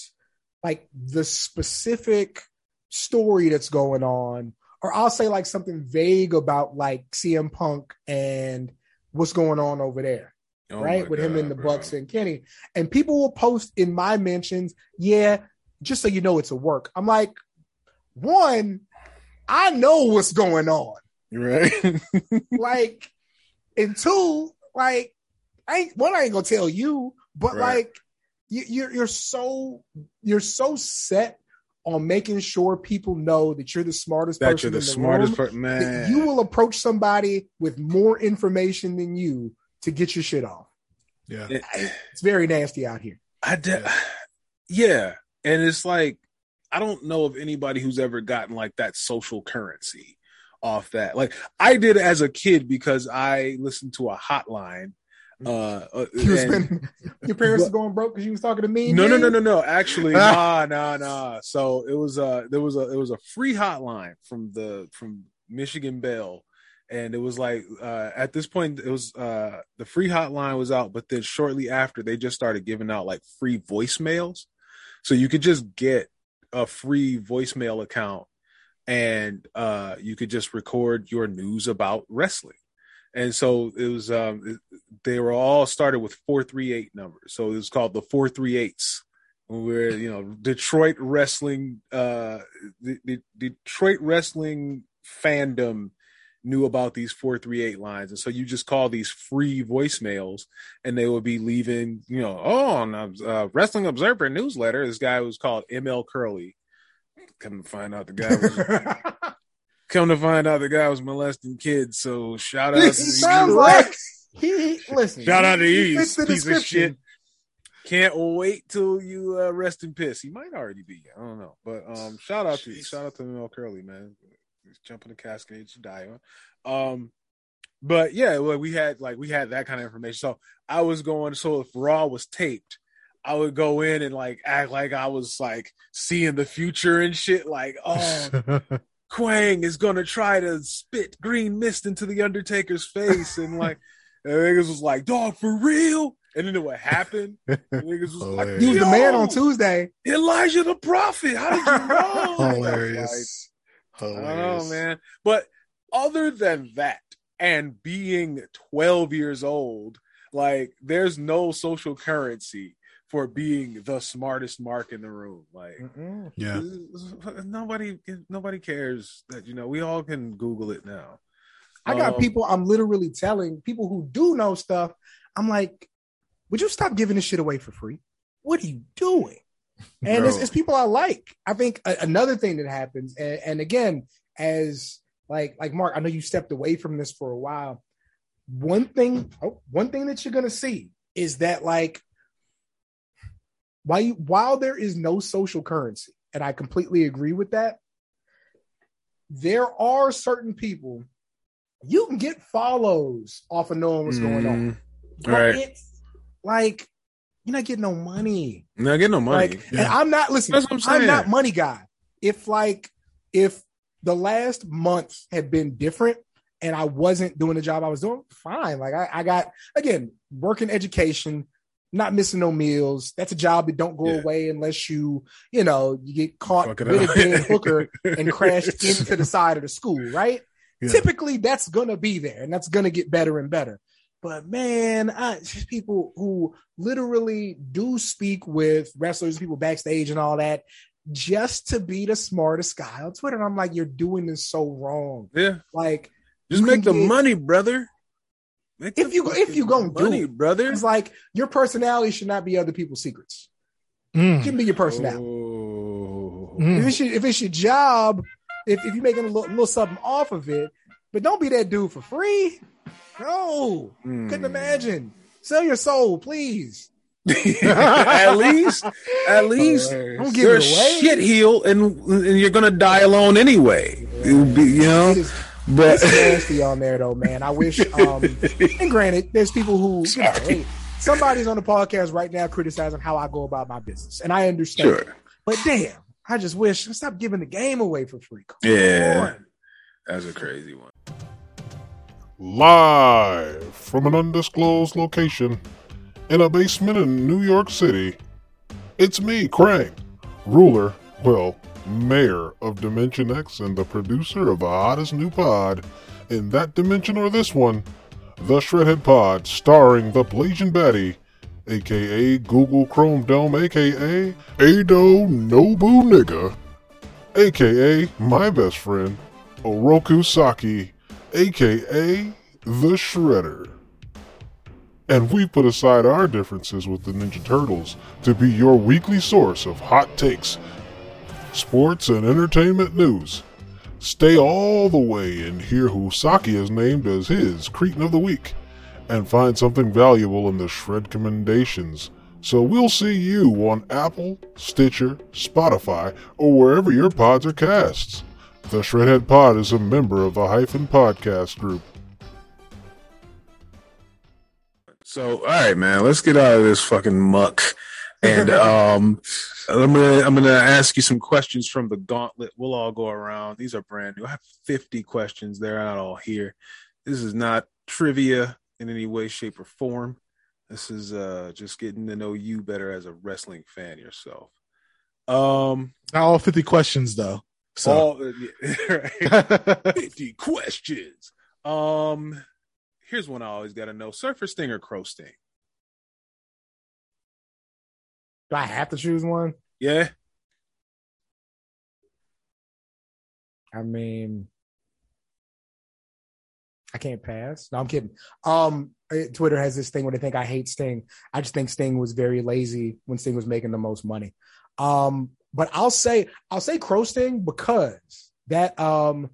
Speaker 4: like the specific story that's going on, or I'll say like something vague about like CM Punk and what's going on over there,
Speaker 1: Oh
Speaker 4: right? With him
Speaker 1: God,
Speaker 4: and the
Speaker 1: bro.
Speaker 4: Bucks and Kenny. And people will post in my mentions, yeah, just so you know it's a work. I'm like, one, I know what's going on.
Speaker 1: right?
Speaker 4: Like, and two, like, I ain't one, I ain't gonna tell you, but
Speaker 1: Right.
Speaker 4: like you, you're you're so you're so set on making sure people know that you're the smartest
Speaker 1: that
Speaker 4: person
Speaker 1: you're the
Speaker 4: in the
Speaker 1: smartest
Speaker 4: room,
Speaker 1: person,
Speaker 4: that
Speaker 1: man.
Speaker 4: you will approach somebody with more information than you to get your shit off.
Speaker 2: Yeah.
Speaker 1: It-
Speaker 4: It's very nasty out here.
Speaker 1: I de- yeah, and it's like I don't know of anybody who's ever gotten like that social currency off that. Like I did as a kid because I listened to a hotline. Uh, uh,
Speaker 4: You
Speaker 1: and-
Speaker 4: spending- your parents are going broke because you was talking to me.
Speaker 1: no, no, no, no, no. Actually, nah, nah, nah. So it was uh there was a it was a free hotline from the from Michigan Bell. And it was like uh at this point it was uh the free hotline was out, but then shortly after they just started giving out like free voicemails. So you could just get a free voicemail account and uh you could just record your news about wrestling. And so it was um they were all started with 438 numbers. So it was called the 438s. Where you know Detroit wrestling uh the, the Detroit wrestling fandom knew about these 438 lines and so you just call these free voicemails and they would be leaving you know oh on uh, wrestling observer newsletter this guy was called ml curly to find out the guy was come to find out the guy was molesting kids so shout out
Speaker 4: He
Speaker 1: to
Speaker 4: sounds
Speaker 1: you.
Speaker 4: like he listen.
Speaker 1: Shout out to you, piece of shit. Can't wait till you uh, rest in piss. He might already be. I don't know, but um, shout out to you. Shout out to Mel Curly, man. He's jumping the cascade to die on. Um, but yeah, well, we had like we had that kind of information. So I was going. So if Raw was taped, I would go in and like act like I was like seeing the future and shit. Like, oh, Kwang is gonna try to spit green mist into the Undertaker's face, and like the niggas was like, "Dog, for real?" And then it would happen. The niggas was like,
Speaker 2: Hilarious.
Speaker 4: You was the man on Tuesday.
Speaker 1: Elijah the Prophet. How did you know?
Speaker 2: Hilarious.
Speaker 1: Like, I don't
Speaker 2: Hilarious.
Speaker 1: man. But other than that, and being 12 years old, like there's no social currency for being the smartest mark in the room. Like
Speaker 2: Yeah.
Speaker 1: nobody nobody cares that you know we all can google it now
Speaker 4: I got
Speaker 1: Um,
Speaker 4: people I'm literally telling people who do know stuff. I'm like, would you stop giving this shit away for free? What are you doing? And it's, it's people I like. I think a- another thing that happens, and, and again, as like like Mark, I know you stepped away from this for a while. One thing, oh, one thing that you're gonna see is that like while you, while there is no social currency, and I completely agree with that, there are certain people you can get follows off of knowing what's going on.
Speaker 1: Mm,
Speaker 4: But
Speaker 1: right.
Speaker 4: it's like you're not getting no money.
Speaker 1: not getting no money
Speaker 4: Like,
Speaker 2: Yeah.
Speaker 4: and I'm not listen.
Speaker 1: That's what I'm
Speaker 4: I'm, not money guy. If like if the last month had been different and I wasn't doing the job I was doing, fine. Like I, I got again working education, not missing no meals. That's a job that don't go
Speaker 1: Yeah.
Speaker 4: away unless you, you know, you get caught with a dead hooker and crashed into the side of the school, right?
Speaker 2: Yeah.
Speaker 4: Typically, that's gonna be there, and that's gonna get better and better. But man, I people who literally do speak with wrestlers, people backstage, and all that, just to be the smartest guy on Twitter. And I'm like, you're doing this so wrong.
Speaker 1: Yeah.
Speaker 4: Like,
Speaker 1: Just make the
Speaker 4: get-
Speaker 1: money, brother. Make
Speaker 4: If
Speaker 1: the
Speaker 4: you- if you gonna do it.
Speaker 1: brother.
Speaker 4: it's like your personality should not be other people's secrets.
Speaker 2: Mm.
Speaker 4: It can be your personality.
Speaker 1: Oh.
Speaker 2: Mm.
Speaker 4: If it's your, if it's your job, if, if you're making a little, little something off of it, but don't be that dude for free. No,
Speaker 1: Hmm.
Speaker 4: couldn't imagine. Sell your soul, please.
Speaker 1: at least, at least,
Speaker 4: Don't give
Speaker 1: you're
Speaker 4: it
Speaker 1: a
Speaker 4: away.
Speaker 1: shit heel, and and you're gonna die alone anyway. It'll be, you know,
Speaker 4: It is
Speaker 1: but
Speaker 4: it's nasty on there though, man. I wish. Um, and granted, there's people who you know, hey, somebody's on the podcast right now criticizing how I go about my business, and I understand.
Speaker 1: sure,
Speaker 4: But damn, I just wish stop giving the game away for free. Come
Speaker 1: yeah,
Speaker 4: on.
Speaker 1: that's a crazy one.
Speaker 3: Live from an undisclosed location in a basement in New York City, it's me, Krang, ruler, well, mayor of Dimension X and the producer of the hottest new pod in that dimension or this one, the Shredhead Pod, starring the Blasian Batty, aka Google Chrome Dome, aka Ado Nobu Nigga, aka my best friend, Oroku Saki, aka the Shredder. And we put aside our differences with the Ninja Turtles to be your weekly source of hot takes, sports, and entertainment news. Stay all the way and hear who Saki has named as his Cretin of the Week, and find something valuable in the Shred Commendations. So we'll see you on Apple, Stitcher, Spotify, or wherever your pods are cast. The Shredhead Pod is a member of the Hyphen Podcast Group.
Speaker 1: So, all right, man, let's get out of this fucking muck. And um, I'm gonna I'm gonna ask you some questions from the gauntlet. We'll all go around. These are brand new. I have 50 questions. They're not all here. This is not trivia in any way, shape, or form. This is uh just getting to know you better as a wrestling fan yourself. Um,
Speaker 2: Not all 50 questions, though. So,
Speaker 1: all right. 50 questions. Um, here's one I always got to know: Surfer Sting or Crow Sting?
Speaker 4: Do I have to choose one?
Speaker 1: Yeah.
Speaker 4: I mean, I can't pass. No, I'm kidding. Um, eh, Twitter has this thing where they think I hate Sting. I just think Sting was very lazy when Sting was making the most money. Um, but I'll say I'll say Crow Sting because that um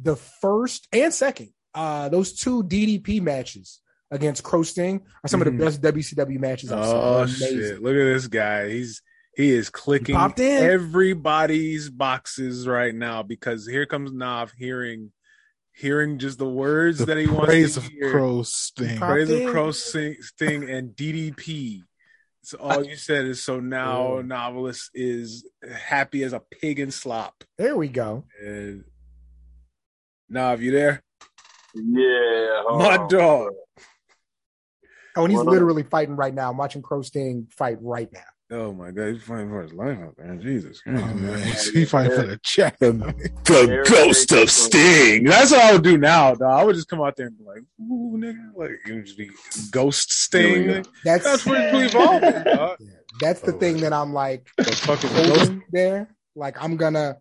Speaker 4: the first and second uh those two DDP matches against Crow Sting are some
Speaker 1: Mhm.
Speaker 4: of the best WCW matches I've seen.
Speaker 1: Oh shit! Look at this guy. He's he is clicking
Speaker 4: popped in.
Speaker 1: everybody's boxes right now because here comes Nav hearing hearing just the words
Speaker 2: the
Speaker 1: that he wants
Speaker 2: praise
Speaker 1: to
Speaker 2: of
Speaker 1: hear.
Speaker 2: Crow Sting.
Speaker 4: Pop-
Speaker 1: praise of
Speaker 4: in.
Speaker 1: Crow Sting, Sting and DDP. So all you said is so now
Speaker 4: Yeah.
Speaker 1: novelist is happy as a pig in slop.
Speaker 4: There we go.
Speaker 1: And Nav, you there?
Speaker 6: Yeah.
Speaker 1: My
Speaker 6: on.
Speaker 1: dog.
Speaker 4: Oh, and he's
Speaker 6: What up?
Speaker 4: literally fighting right now. I'm watching Crow Sting fight right now.
Speaker 1: Oh my god, he's fighting for his life out there. Jesus.
Speaker 2: Oh,
Speaker 1: Christ,
Speaker 2: man.
Speaker 1: man.
Speaker 2: He fighting for the check.
Speaker 1: The, the ghost of Sting. That's what I would do now, dog. I would just come out there and be like, ooh, nigga. Like, it would just be ghost Sting.
Speaker 6: There
Speaker 4: That's
Speaker 1: That's where you evolving, dog.
Speaker 4: Yeah, that's the
Speaker 1: Oh,
Speaker 4: thing that I'm like
Speaker 1: The fucking
Speaker 4: holding
Speaker 1: ghost.
Speaker 4: there. Like I'm gonna.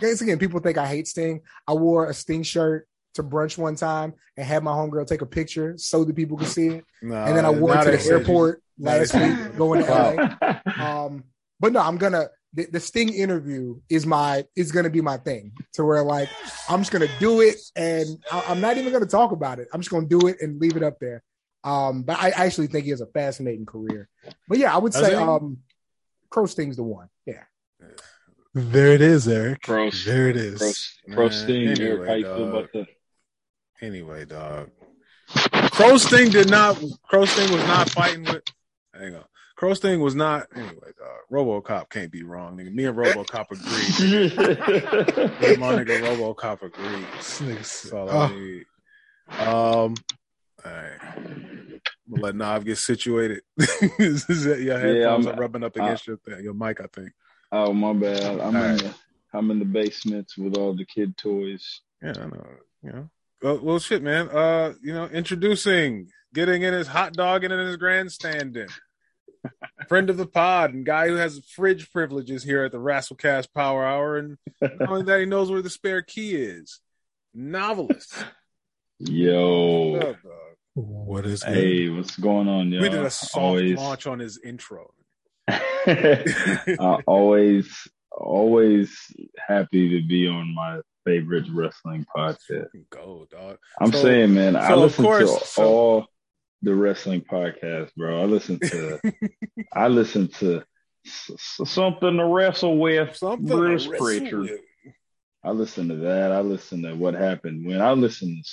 Speaker 4: Guys, again, people think I hate Sting. I wore a Sting shirt to brunch one time and had my homegirl take a picture so that people could see it.
Speaker 1: Nah,
Speaker 4: And then I wore it to the
Speaker 1: said you-
Speaker 4: airport last week going to LA. Um, but no, I'm gonna the, the Sting interview is my is gonna be my thing to where like I'm just gonna do it and I, I'm not even gonna talk about it. I'm just gonna do it and leave it up there. Um, but I actually think he has a fascinating career. But yeah, I would say
Speaker 1: he?
Speaker 4: um, Crow Sting's the one. Yeah.
Speaker 2: There it is, Eric.
Speaker 6: Gross.
Speaker 2: There it is.
Speaker 6: Gross. Pro
Speaker 1: Man,
Speaker 6: Sting.
Speaker 1: anyway, Anyway, dog. Crow Sting did not. Crow Sting was not fighting with. Hang on. Crow Sting was not anyway. Uh, RoboCop can't be wrong. Nigga. Me and RoboCop agree. Me and my nigga RoboCop agrees. That's all I
Speaker 2: Oh,
Speaker 1: need. Um, all right. We'll let Nav get situated. Is that your headphones
Speaker 6: I'm-
Speaker 1: are rubbing up against your thing, your mic, I think.
Speaker 6: oh my bad. I'm in
Speaker 1: Alright.
Speaker 6: the I'm in the basement with all the kid toys.
Speaker 1: Yeah, I know. You know. Well, well, shit, man. Uh, you know, introducing, getting in his hot dog and in his grandstanding. Friend of the pod and guy who has fridge privileges here at the Rasslecast Power Hour, and not only that, he knows where the spare key is. Novelist.
Speaker 6: Yo,
Speaker 1: What's up, dog?
Speaker 2: what is good?
Speaker 6: hey, what's going on, y'all?
Speaker 1: We did a soft
Speaker 6: always,
Speaker 1: launch on his intro.
Speaker 6: uh, always, always happy to be on my favorite wrestling podcast.
Speaker 1: Go, dog.
Speaker 6: I'm
Speaker 1: So-
Speaker 6: saying, man, I
Speaker 1: so, of
Speaker 6: listen
Speaker 1: course,
Speaker 6: to
Speaker 1: so-
Speaker 6: all the wrestling podcasts, bro. I listen to, I listen to s- s- something to wrestle with,
Speaker 1: Something
Speaker 6: Bruce
Speaker 1: wrestle
Speaker 6: Pritchard.
Speaker 1: with.
Speaker 6: I listen to that. I listen to what happened when I listen. To,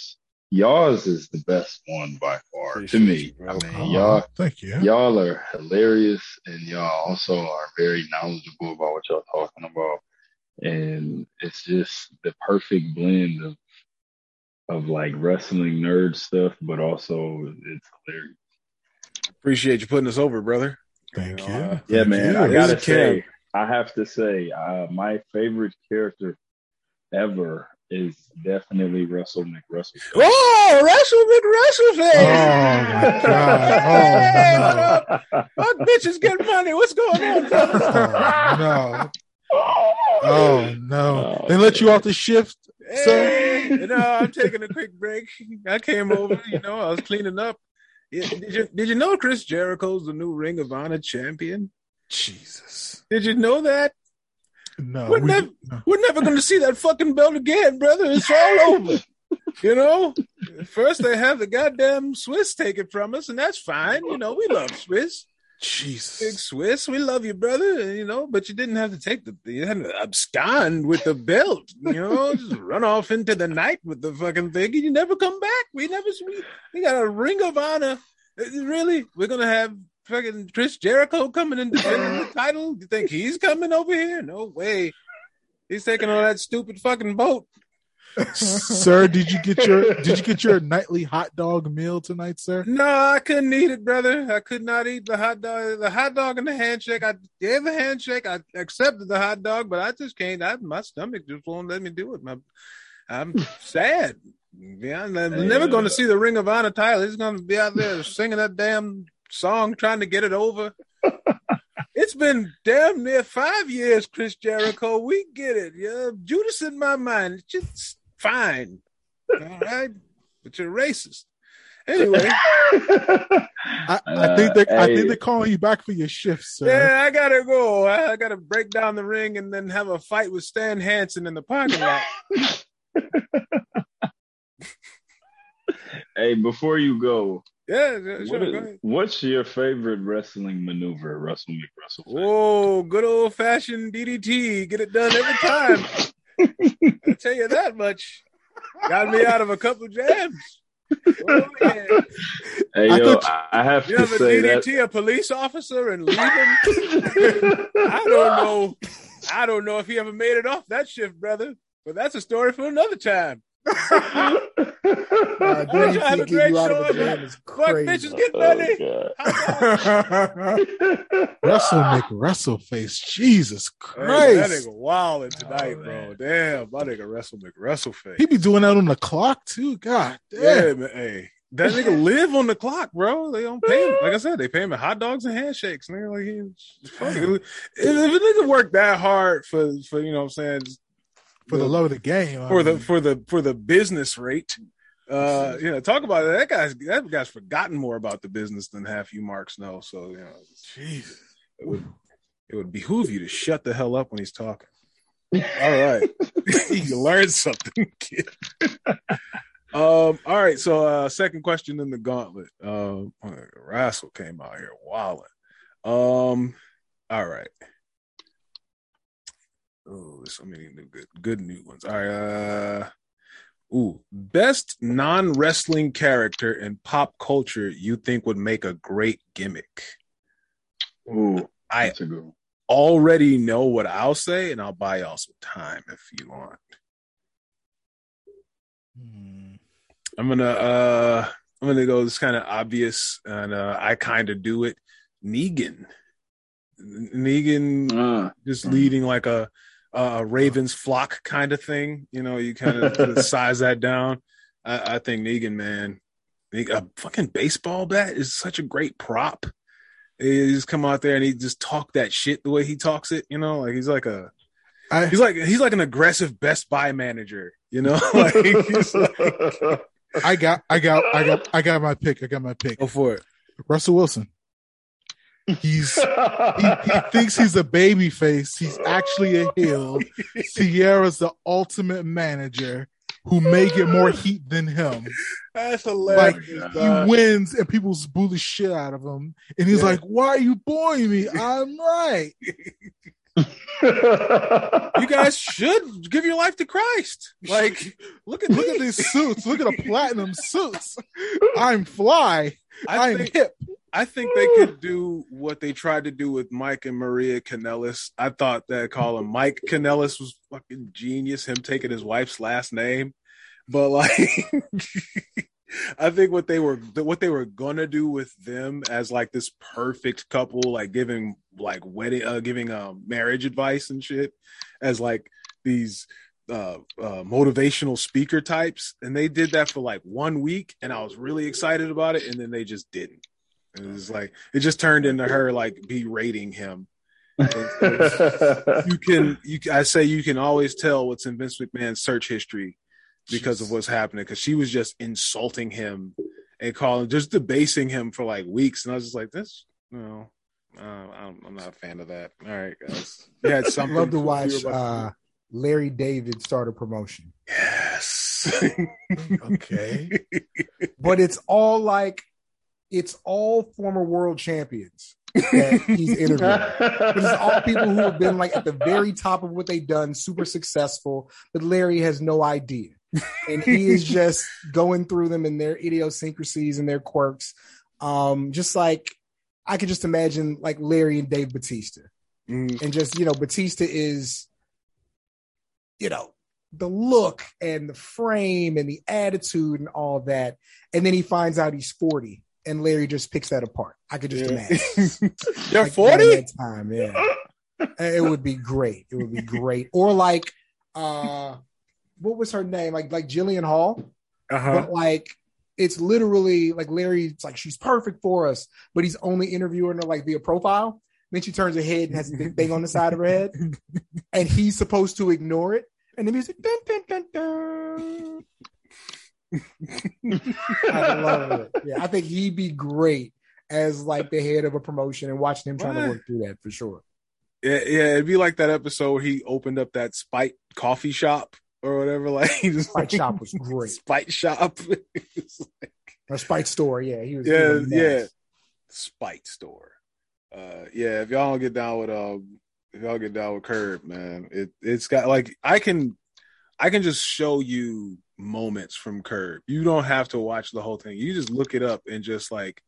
Speaker 6: y'all's is the best one by far to me.
Speaker 1: you.
Speaker 6: I mean,
Speaker 2: Oh,
Speaker 6: y'all,
Speaker 2: thank you.
Speaker 6: y'all are hilarious, and y'all also are very knowledgeable about what y'all talking about. And it's just the perfect blend of of like wrestling nerd stuff, but also it's hilarious.
Speaker 1: Appreciate you putting us over, brother.
Speaker 2: Thank
Speaker 1: You
Speaker 2: you.
Speaker 1: uh,
Speaker 6: Yeah,
Speaker 2: Thank
Speaker 6: man.
Speaker 2: you.
Speaker 6: I gotta
Speaker 1: is Cam.
Speaker 6: say, I have to say, uh, my favorite character ever is definitely Russell McRussell.
Speaker 1: Oh, Russell McRussell
Speaker 2: Oh my god! Oh
Speaker 1: Fuck bitches get money. What's going on?
Speaker 2: no! Oh no! Oh! They let you off the shift.
Speaker 1: Hey, you know, I'm taking a quick break. I came over, you know, I was cleaning up. Yeah, Did you did you know Chris Jericho's the new Ring of Honor champion?
Speaker 2: Jesus!
Speaker 1: Did you know that?
Speaker 2: No,
Speaker 1: We're
Speaker 2: we
Speaker 1: never-
Speaker 2: no.
Speaker 1: We're never going to see that fucking belt again, brother. It's all over. You know, first they have the goddamn Swiss take it from us, and that's fine. You know, we love Swiss. Big Swiss, we love you, brother. You know, but you didn't have to take the, you had to abscond with the belt. You know, just run off into the night with the fucking thing, and you never come back. We never, we, we got a ring of honor. Uh, Really, we're gonna have fucking Chris Jericho coming and defending the title. You think he's coming over here? No way. He's taking on that stupid fucking boat.
Speaker 2: Sir, did you get your did you get your nightly hot dog meal tonight, sir?
Speaker 1: No, I couldn't eat it, brother. I could not eat the hot dog. The hot dog and the handshake. I gave the handshake. I accepted the hot dog, but I just can't. I, my stomach just won't let me do it. My, I'm sad. Yeah, I'm never going to uh, see the Ring of Honor title. He's going to be out there singing that damn song, trying to get it over. It's been damn near five years, Chris Jericho. We get it. Yeah, Judas in my mind. It's just fine. All right, but you're racist. Anyway.
Speaker 2: I, I think they I
Speaker 6: hey.
Speaker 2: think they're calling you back for your shift, sir.
Speaker 1: Yeah, I gotta go. I, I gotta break down the ring and then have a fight with Stan Hansen in the parking lot.
Speaker 6: Hey, before you go,
Speaker 1: Yeah, yeah, sure,
Speaker 6: what
Speaker 1: go
Speaker 6: what's your favorite wrestling maneuver, Russell McRussell?
Speaker 1: Whoa, good old fashioned DDT. Get it done every time. I tell you that much. Got me out of a couple jams. Oh, yeah.
Speaker 6: Hey,
Speaker 2: I
Speaker 6: yo,
Speaker 2: thought
Speaker 6: I, I have
Speaker 1: You
Speaker 6: to
Speaker 1: ever
Speaker 6: say that.
Speaker 1: DDT a police officer and leave him? I don't know. I don't know if he ever made it off that shift, brother. But that's a story for another time.
Speaker 4: Uh,
Speaker 1: I want you to have a great show.
Speaker 4: of a jam
Speaker 1: Fuck
Speaker 4: crazy.
Speaker 1: bitches, get
Speaker 6: Oh,
Speaker 1: money.
Speaker 6: God.
Speaker 2: Russell McRussell face. Jesus
Speaker 1: Hey, that
Speaker 2: Christ.
Speaker 1: nigga wilding tonight,
Speaker 6: Oh,
Speaker 1: bro.
Speaker 6: man.
Speaker 1: Damn, my nigga Russell McRussell face.
Speaker 2: He be doing that on the clock too. God damn.
Speaker 1: yeah, man. Hey, that nigga live on the clock, bro. They don't pay him. Like I said, they pay him in hot dogs and handshakes. Nigga, like he, fuck it. If, if a nigga worked that hard for, for you know what I'm saying,
Speaker 2: For the love of the game. I
Speaker 1: for the
Speaker 2: mean,
Speaker 1: for the for the business rate. Uh, you know, talk about it. That guy's that guy's forgotten more about the business than half you marks know. So you know,
Speaker 2: Jesus.
Speaker 1: it would it would behoove you to shut the hell up when he's talking. All right, you learned something, kid. Um. All right. So, uh, second question in the gauntlet. Um, Russell came out here wilding. Um. All right. Oh, there's so many new good, good new ones. All right. Uh, ooh, best non wrestling character in pop culture you think would make a great gimmick?
Speaker 6: Ooh,
Speaker 1: I
Speaker 6: that's a good one.
Speaker 1: already know what I'll say, and I'll buy y'all some time if you want.
Speaker 2: Hmm.
Speaker 1: I'm gonna uh I'm gonna go this kind of obvious and uh I kind of do it. Negan. Negan
Speaker 6: Uh,
Speaker 1: just
Speaker 6: Mhm.
Speaker 1: leading like a a Ravens flock kind of thing. You know, you kind of size that down. I, I think Negan, man, a fucking baseball bat is such a great prop. He just come out there and he just talk that shit the way he talks it. You know, like he's like a
Speaker 2: I,
Speaker 1: he's like he's like an aggressive Best Buy manager. You know, like like,
Speaker 2: I got, I got, I got, I got my pick. I got my pick.
Speaker 1: go for it.
Speaker 2: Russell Wilson. He's he, he thinks he's a baby face. He's actually a heel. Sierra's the ultimate manager who may get more heat than him.
Speaker 1: That's hilarious.
Speaker 2: Like he wins and people boo the shit out of him. And he's
Speaker 1: Yeah.
Speaker 2: like, Why are you booing me? I'm right.
Speaker 1: you guys should give your life to Christ. Like,
Speaker 2: Look at look at these suits. Look at the platinum suits. I'm fly.
Speaker 1: I
Speaker 2: I'm
Speaker 1: think
Speaker 2: hip.
Speaker 1: I think they could do what they tried to do with Mike and Maria Kanellis. I thought that call him Mike Kanellis was fucking genius. Him taking his wife's last name, but like, I think what they were what they were gonna do with them as like this perfect couple, like giving like wedding, uh, giving um marriage advice and shit, as like these uh, uh motivational speaker types, and they did that for like one week, and I was really excited about it, and then they just didn't. It was like it just turned into her like berating him. You can you I say you can always tell what's in Vince McMahon's search history because of what's happening because she was just insulting him and calling just debasing him for like weeks and I was just like this no uh, I'm, I'm not a fan of that. All right, guys. Yeah,
Speaker 4: I
Speaker 1: something.
Speaker 4: love to watch uh, Larry David start a promotion,
Speaker 1: yes.
Speaker 2: Okay.
Speaker 4: but it's all like it's all former world champions that he's interviewing. It's all people who have been like at the very top of what they've done, super successful, but Larry has no idea. And he is just going through them and their idiosyncrasies and their quirks. Um, just like I could just imagine like Larry and Dave Batista.
Speaker 1: Mm,
Speaker 4: And just, you know, Batista is, you know, the look and the frame and the attitude and all that. And then he finds out he's 40 and Larry just picks that apart. I could just
Speaker 1: yeah.
Speaker 4: imagine.
Speaker 1: You're 40?
Speaker 4: during that time, yeah. it would be great. It would be great. Or like uh what was her name? Like like Jillian Hall.
Speaker 1: Uh-huh.
Speaker 4: But like it's literally like Larry's like she's perfect for us, but he's only interviewing her like via profile. Then she turns her head and has a big thing on the side of her head, and he's supposed to ignore it. And the music, dun, dun, dun, dun. I love it. Yeah, I think he'd be great as like the head of a promotion and watching him trying to work through that for sure.
Speaker 1: Yeah, yeah, it'd be like that episode where he opened up that Spite coffee shop or whatever. Like he just
Speaker 4: Spite shop was great.
Speaker 1: Spite shop. It's like-
Speaker 4: Or Spite store, yeah, he was.
Speaker 1: yeah, yeah.
Speaker 4: mess.
Speaker 1: Spite store. Uh, yeah. If y'all don't get down with um, if y'all get down with Curb, man, it it's got like I can, I can just show you moments from Curb. You don't have to watch the whole thing. You just look it up and just like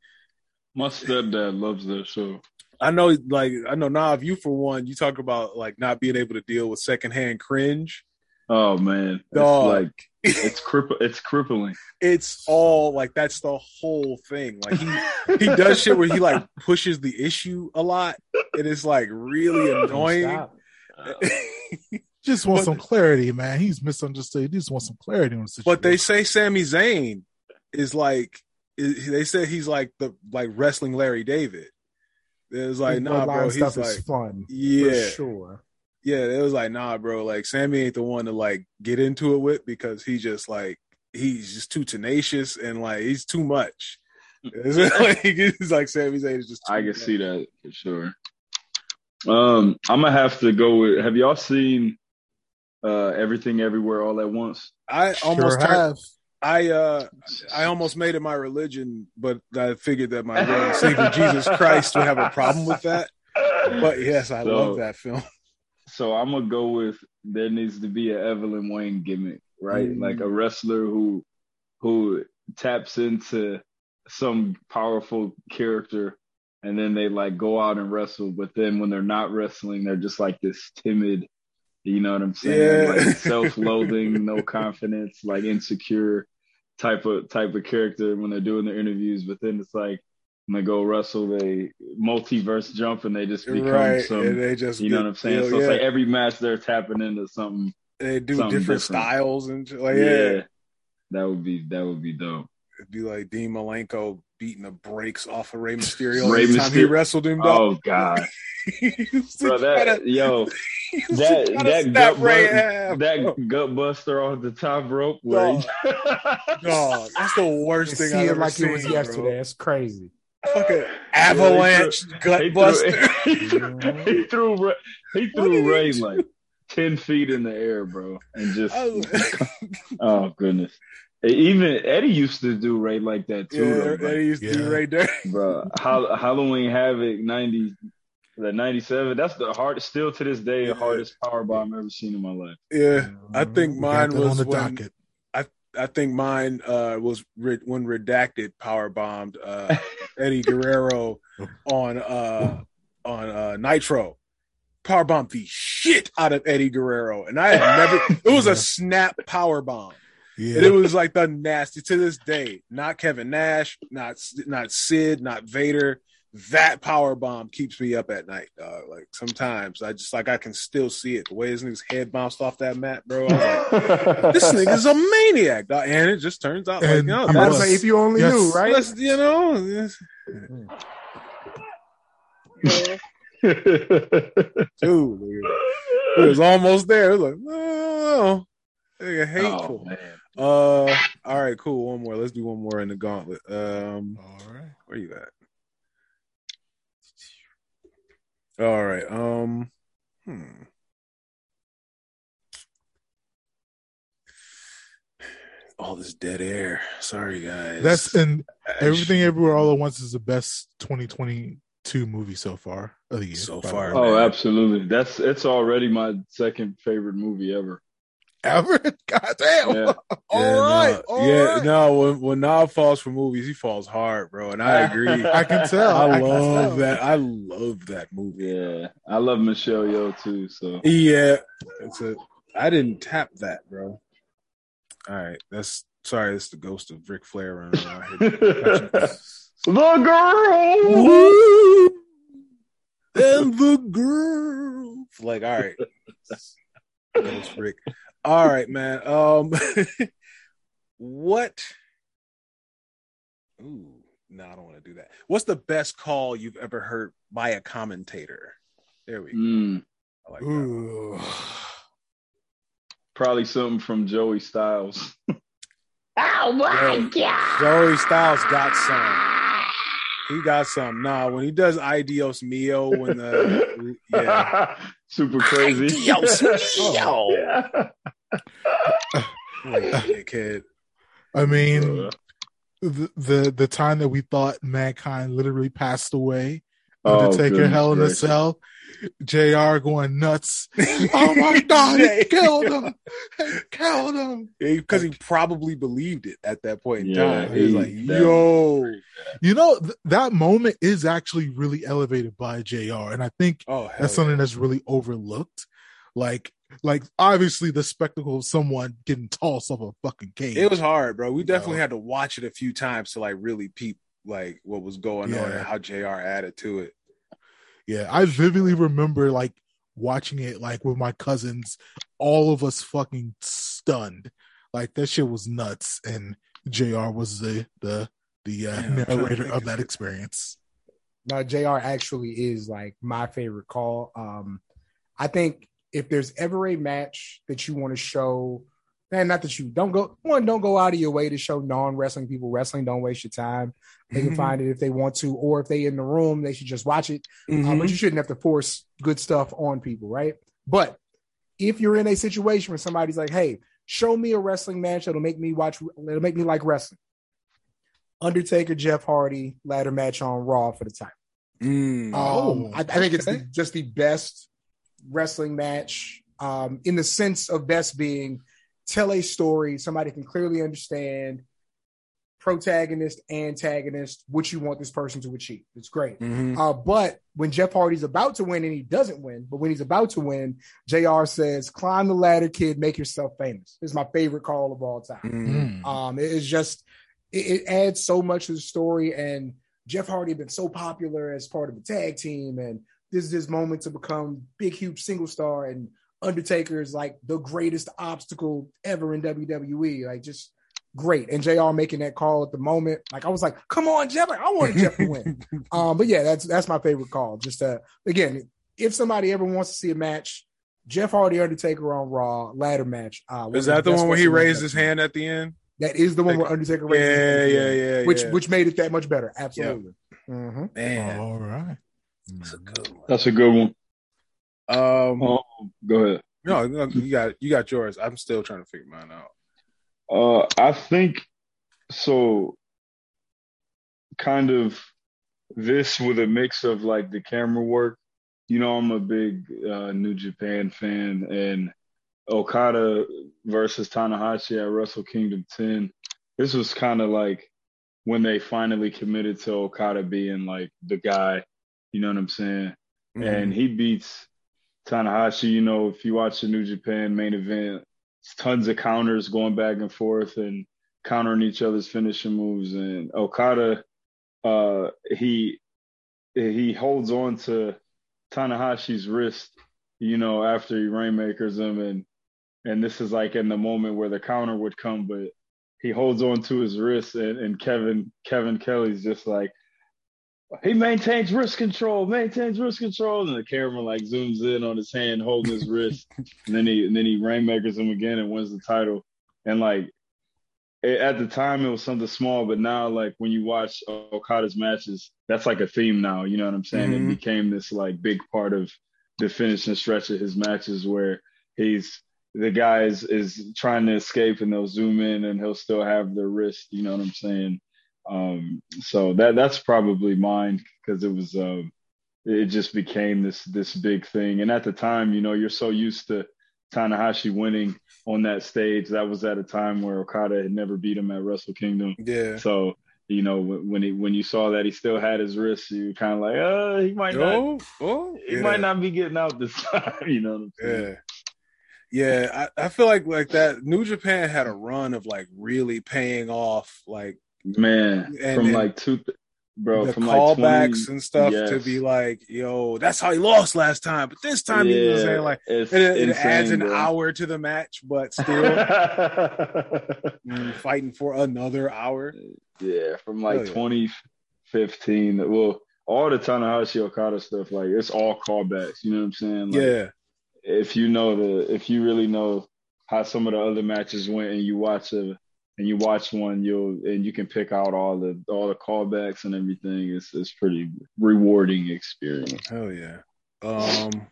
Speaker 6: My stepdad loves that show.
Speaker 1: I know, like I know now. If you for one, you talk about like not being able to deal with secondhand cringe.
Speaker 6: Oh man,
Speaker 1: Dog.
Speaker 6: like it's cripp- it's crippling.
Speaker 1: it's all like that's the whole thing. Like he he does shit where he like pushes the issue a lot, and it's like really annoying.
Speaker 2: Just want
Speaker 1: But-
Speaker 2: some clarity, man. He's misunderstood. He just want some clarity on the situation.
Speaker 1: but they say Sami Zayn is like is, they said he's like the like wrestling Larry David. It's like
Speaker 4: His
Speaker 1: nah, bro. He's like
Speaker 4: fun,
Speaker 1: yeah,
Speaker 4: for sure.
Speaker 1: Yeah. It was like nah, bro. Like Sami ain't the one to like get into it with because he just like he's just too tenacious and like he's too much. It's like, he's like Sami Zayn is just. Too
Speaker 6: I can
Speaker 1: much.
Speaker 6: see that for sure. Um, I'm gonna have to go with. Have y'all seen uh Everything Everywhere All at Once?
Speaker 1: I
Speaker 2: Sure
Speaker 1: almost turned,
Speaker 2: have.
Speaker 1: I uh I almost made it my religion, but I figured that my Lord and Savior Jesus Christ would have a problem with that. But yes, I
Speaker 6: So-
Speaker 1: love that film.
Speaker 6: So I'm gonna go with there needs to be an Evelyn Wang gimmick, right?
Speaker 1: Mm.
Speaker 6: Like a wrestler who who taps into some powerful character and then they like go out and wrestle, but then when they're not wrestling, they're just like this timid, you know what I'm saying?
Speaker 1: Yeah.
Speaker 6: Like self-loathing, no confidence, like insecure type of type of character when they're doing their interviews. But then it's like when they go wrestle, they multiverse jump and they just become
Speaker 1: right,
Speaker 6: some.
Speaker 1: and they just
Speaker 6: you know
Speaker 1: get-
Speaker 6: what I'm saying?
Speaker 1: yeah,
Speaker 6: so it's
Speaker 1: yeah.
Speaker 6: like every match they're tapping into something.
Speaker 1: they do
Speaker 6: something
Speaker 1: different,
Speaker 6: different.
Speaker 1: styles and like
Speaker 6: yeah.
Speaker 1: yeah,
Speaker 6: that would be that would be dope.
Speaker 1: it'd be like Dean Malenko beating the brakes off of Rey Mysterio
Speaker 6: Rey
Speaker 1: every time he wrestled him. dog.
Speaker 6: Oh God,
Speaker 1: he used to
Speaker 6: bro,
Speaker 1: try
Speaker 6: that
Speaker 1: to-
Speaker 6: yo,
Speaker 1: he used to
Speaker 6: that that
Speaker 1: snap
Speaker 6: gut
Speaker 1: Rey in
Speaker 6: bu-
Speaker 1: half, bro.
Speaker 6: that gut buster off the top rope where he-
Speaker 1: Dog, that's the worst
Speaker 4: And
Speaker 1: thing
Speaker 4: see
Speaker 1: I've ever
Speaker 4: like
Speaker 1: seen.
Speaker 4: it was
Speaker 1: bro.
Speaker 4: yesterday. That's crazy.
Speaker 1: Fucking avalanche gutbuster.
Speaker 6: he
Speaker 1: buster.
Speaker 6: threw, he threw, he threw, Rey- he threw
Speaker 1: Rey
Speaker 6: like ten feet in the air, bro, and just
Speaker 1: I-
Speaker 6: oh goodness. Even Eddie used to do Rey like that too,
Speaker 1: yeah,
Speaker 6: though,
Speaker 1: that
Speaker 6: like,
Speaker 1: used to be
Speaker 2: Yeah.
Speaker 1: right there.
Speaker 6: bro. Halloween Havoc ninety, the ninety seven. That's the hardest, still to this day, the hardest power bomb I've ever seen in my life.
Speaker 1: Yeah, I think mine was
Speaker 2: on the
Speaker 1: when
Speaker 2: docket.
Speaker 1: I think mine uh, was re- when redacted power bombed uh, Eddie Guerrero on uh, on uh, Nitro. Power bombed the shit out of Eddie Guerrero, and I had never. It was a snap power bomb,
Speaker 2: Yeah,
Speaker 1: and it was like the nasty to this day. Not Kevin Nash, not not Sid, not Vader. That power bomb keeps me up at night, dog. Like sometimes I just like I can still see it. The way his nigga's head bounced off that mat, bro. Like, this nigga's a maniac, dog. and it just turns out like,
Speaker 2: And
Speaker 1: no,
Speaker 2: I'm
Speaker 1: that's,
Speaker 4: That's like, if you only
Speaker 2: Yes.
Speaker 4: knew, right?
Speaker 1: that's, you know, it's- dude, it was almost there. It was like, no, nigga, hateful.
Speaker 6: Oh, man.
Speaker 1: uh, all right, cool. One more. Let's do one more in the gauntlet. Um,
Speaker 2: all right.
Speaker 1: where you at? All right. Um, hmm. All this dead air. Sorry, guys.
Speaker 2: That's and
Speaker 1: I
Speaker 2: everything everywhere all at once is the best 2022 movie so far of the year.
Speaker 1: So far.
Speaker 6: Oh,
Speaker 1: man.
Speaker 6: absolutely. That's it's already my second favorite movie ever.
Speaker 2: Ever. God damn.
Speaker 6: Yeah.
Speaker 2: All
Speaker 1: Yeah,
Speaker 2: right.
Speaker 1: no,
Speaker 2: all
Speaker 1: yeah,
Speaker 2: right.
Speaker 1: no. When when Nav falls for movies, he falls hard, bro, and I agree.
Speaker 2: I can tell.
Speaker 1: I,
Speaker 2: I
Speaker 1: love
Speaker 2: tell.
Speaker 1: that. I love that movie.
Speaker 6: Yeah, I love Michelle Yeoh too. So
Speaker 1: Yeah, it's a. I didn't tap that, bro. All right, that's sorry. It's the ghost of Ric Flair running around here.
Speaker 6: the girl.
Speaker 1: Woo! and the girl. Like, all right, ghost Ric. All right, man. Um, what? Ooh, no, I don't want to do that. What's the best call you've ever heard by a commentator? There we go.
Speaker 6: Mm,
Speaker 1: I like that.
Speaker 2: Ooh.
Speaker 6: probably something from Joey Styles.
Speaker 5: Oh my
Speaker 1: Yo,
Speaker 5: god!
Speaker 1: Joey Styles got some. He got some. Nah, when he does Idios Mio, when the yeah,
Speaker 6: Super crazy.
Speaker 5: Dios oh, mío.
Speaker 6: Yeah.
Speaker 1: Wait, kid.
Speaker 2: I mean, the, the the time that we thought mankind literally passed away,
Speaker 6: oh,
Speaker 2: Undertaker,
Speaker 6: goodness
Speaker 2: Hell in a. Cell, JR going nuts. oh my God, he killed him! He killed him!
Speaker 1: because he probably believed it at that point in
Speaker 6: Yeah,
Speaker 1: time. He was
Speaker 6: he-
Speaker 1: like,
Speaker 6: that-
Speaker 1: "Yo,
Speaker 2: You know th- that moment is actually really elevated by JR And I think
Speaker 1: oh, hell
Speaker 2: that's something that's really overlooked. Like, like obviously the spectacle of someone getting tossed off a fucking cage.
Speaker 1: It was hard, bro. We definitely
Speaker 2: know.
Speaker 1: had to watch it a few times to like really peep like what was going on and how JR added to it.
Speaker 2: Yeah, I vividly remember like watching it like with my cousins, all of us fucking stunned. Like that shit was nuts, and JR was the the the uh,
Speaker 1: Yeah, I'm trying to
Speaker 2: narrator of
Speaker 1: of
Speaker 2: that experience.
Speaker 4: No, JR actually is like my favorite call. Um, I think if there's ever a match that you want to show, and not that you don't go one, don't go out of your way to show non-wrestling people wrestling. Don't waste your time. They can find it if they want to, or if they in the room, they should just watch it. Uh,
Speaker 1: Mhm.
Speaker 4: but you shouldn't have to force good stuff on people, right? But if you're in a situation where somebody's like, "Hey, show me a wrestling match that'll make me watch, it'll make me like wrestling," Undertaker, Jeff Hardy ladder match on Raw for the title.
Speaker 1: Mm.
Speaker 4: Um,
Speaker 2: Oh,
Speaker 4: I, I think it's the, just the best wrestling match um, in the sense of best being tell a story somebody can clearly understand, protagonist, antagonist, what you want this person to achieve. It's great.
Speaker 1: Mhm.
Speaker 4: Uh, but when Jeff Hardy's about to win and he doesn't win, but when he's about to win, JR says, climb the ladder, kid, make yourself famous. It's my favorite call of all time.
Speaker 1: Mhm.
Speaker 2: Mm.
Speaker 4: Um, it is just it, it adds so much to the story, and Jeff Hardy had been so popular as part of the tag team, and this is his moment to become big, huge single star, and Undertaker is like the greatest obstacle ever in WWE, like just great. And JR making that call at the moment, like I was like, come on, Jeff, like, I wanted Jeff to win. um, but yeah, that's that's my favorite call. Just uh, again, if somebody ever wants to see a match. Jeff Hardy Undertaker on Raw ladder match. Uh,
Speaker 1: Is that the
Speaker 4: best
Speaker 1: one where he raised his hand at the end?
Speaker 4: That is the one where Undertaker
Speaker 1: raised
Speaker 4: Yeah, his hand at the
Speaker 1: yeah, yeah.
Speaker 4: which
Speaker 1: yeah.
Speaker 4: which made it that much better. Absolutely. mm-hmm
Speaker 1: man,
Speaker 2: All right.
Speaker 1: that's a good one.
Speaker 6: That's a good one.
Speaker 1: Um,
Speaker 6: Oh, go ahead.
Speaker 1: no, no, you got you got yours. I'm still trying to figure mine out.
Speaker 6: Uh, I think so. Kind of this with a mix of like the camera work. You know, I'm a big uh, New Japan fan, and Okada versus Tanahashi at Wrestle Kingdom 10. This was kind of like when they finally committed to Okada being like the guy. You know what I'm saying?
Speaker 1: Mm-hmm.
Speaker 6: and he beats Tanahashi. You know, if you watch the New Japan main event, it's tons of counters going back and forth and countering each other's finishing moves. And Okada, uh, he he holds on to Tanahashi's wrist, you know, after he rainmakers him, and and this is like in the moment where the counter would come, but he holds on to his wrist, and, and Kevin Kevin Kelly's just like he maintains wrist control, maintains wrist control, and the camera like zooms in on his hand holding his wrist, and then he and then he rainmakers him again and wins the title. And like it, at the time, it was something small, but now like when you watch Okada's matches, that's like a theme now. You know what I'm saying?
Speaker 1: Mhm.
Speaker 6: It became this like big part of the finishing stretch of his matches where he's the guy is, is trying to escape and they'll zoom in and he'll still have the wrist. You know what I'm saying? Um, so that that's probably mine because it was um, it just became this this big thing. And at the time, you know, you're so used to Tanahashi winning on that stage. That was at a time where Okada had never beat him at Wrestle Kingdom.
Speaker 1: Yeah.
Speaker 6: So you know when when, he, when you saw that he still had his wrist, you were kind of like, uh, he might not,
Speaker 1: Oh, oh,
Speaker 6: he
Speaker 1: yeah.
Speaker 6: might not be getting out this time. you know what I'm saying?
Speaker 1: Yeah. Yeah, I, I feel like like that New Japan had a run of like really paying off like
Speaker 6: Man,
Speaker 1: And-
Speaker 6: from
Speaker 1: and
Speaker 6: like two, bro,
Speaker 1: the
Speaker 6: from
Speaker 1: callbacks
Speaker 6: like 20,
Speaker 1: and stuff to be like, yo, that's how he lost last time, but this time he was saying like it, it
Speaker 6: insane,
Speaker 1: adds an
Speaker 6: bro.
Speaker 1: hour to the match, but still mm, fighting for another hour.
Speaker 6: yeah, from like
Speaker 1: yeah.
Speaker 6: 2015. Well, all the Tanahashi Okada stuff, like it's all callbacks. You know what I'm saying? Like,
Speaker 1: Yeah,
Speaker 6: If you know the, if you really know how some of the other matches went, and you watch a, and you watch one, you'll and you can pick out all the all the callbacks and everything. It's it's pretty rewarding experience.
Speaker 1: hell yeah. Um,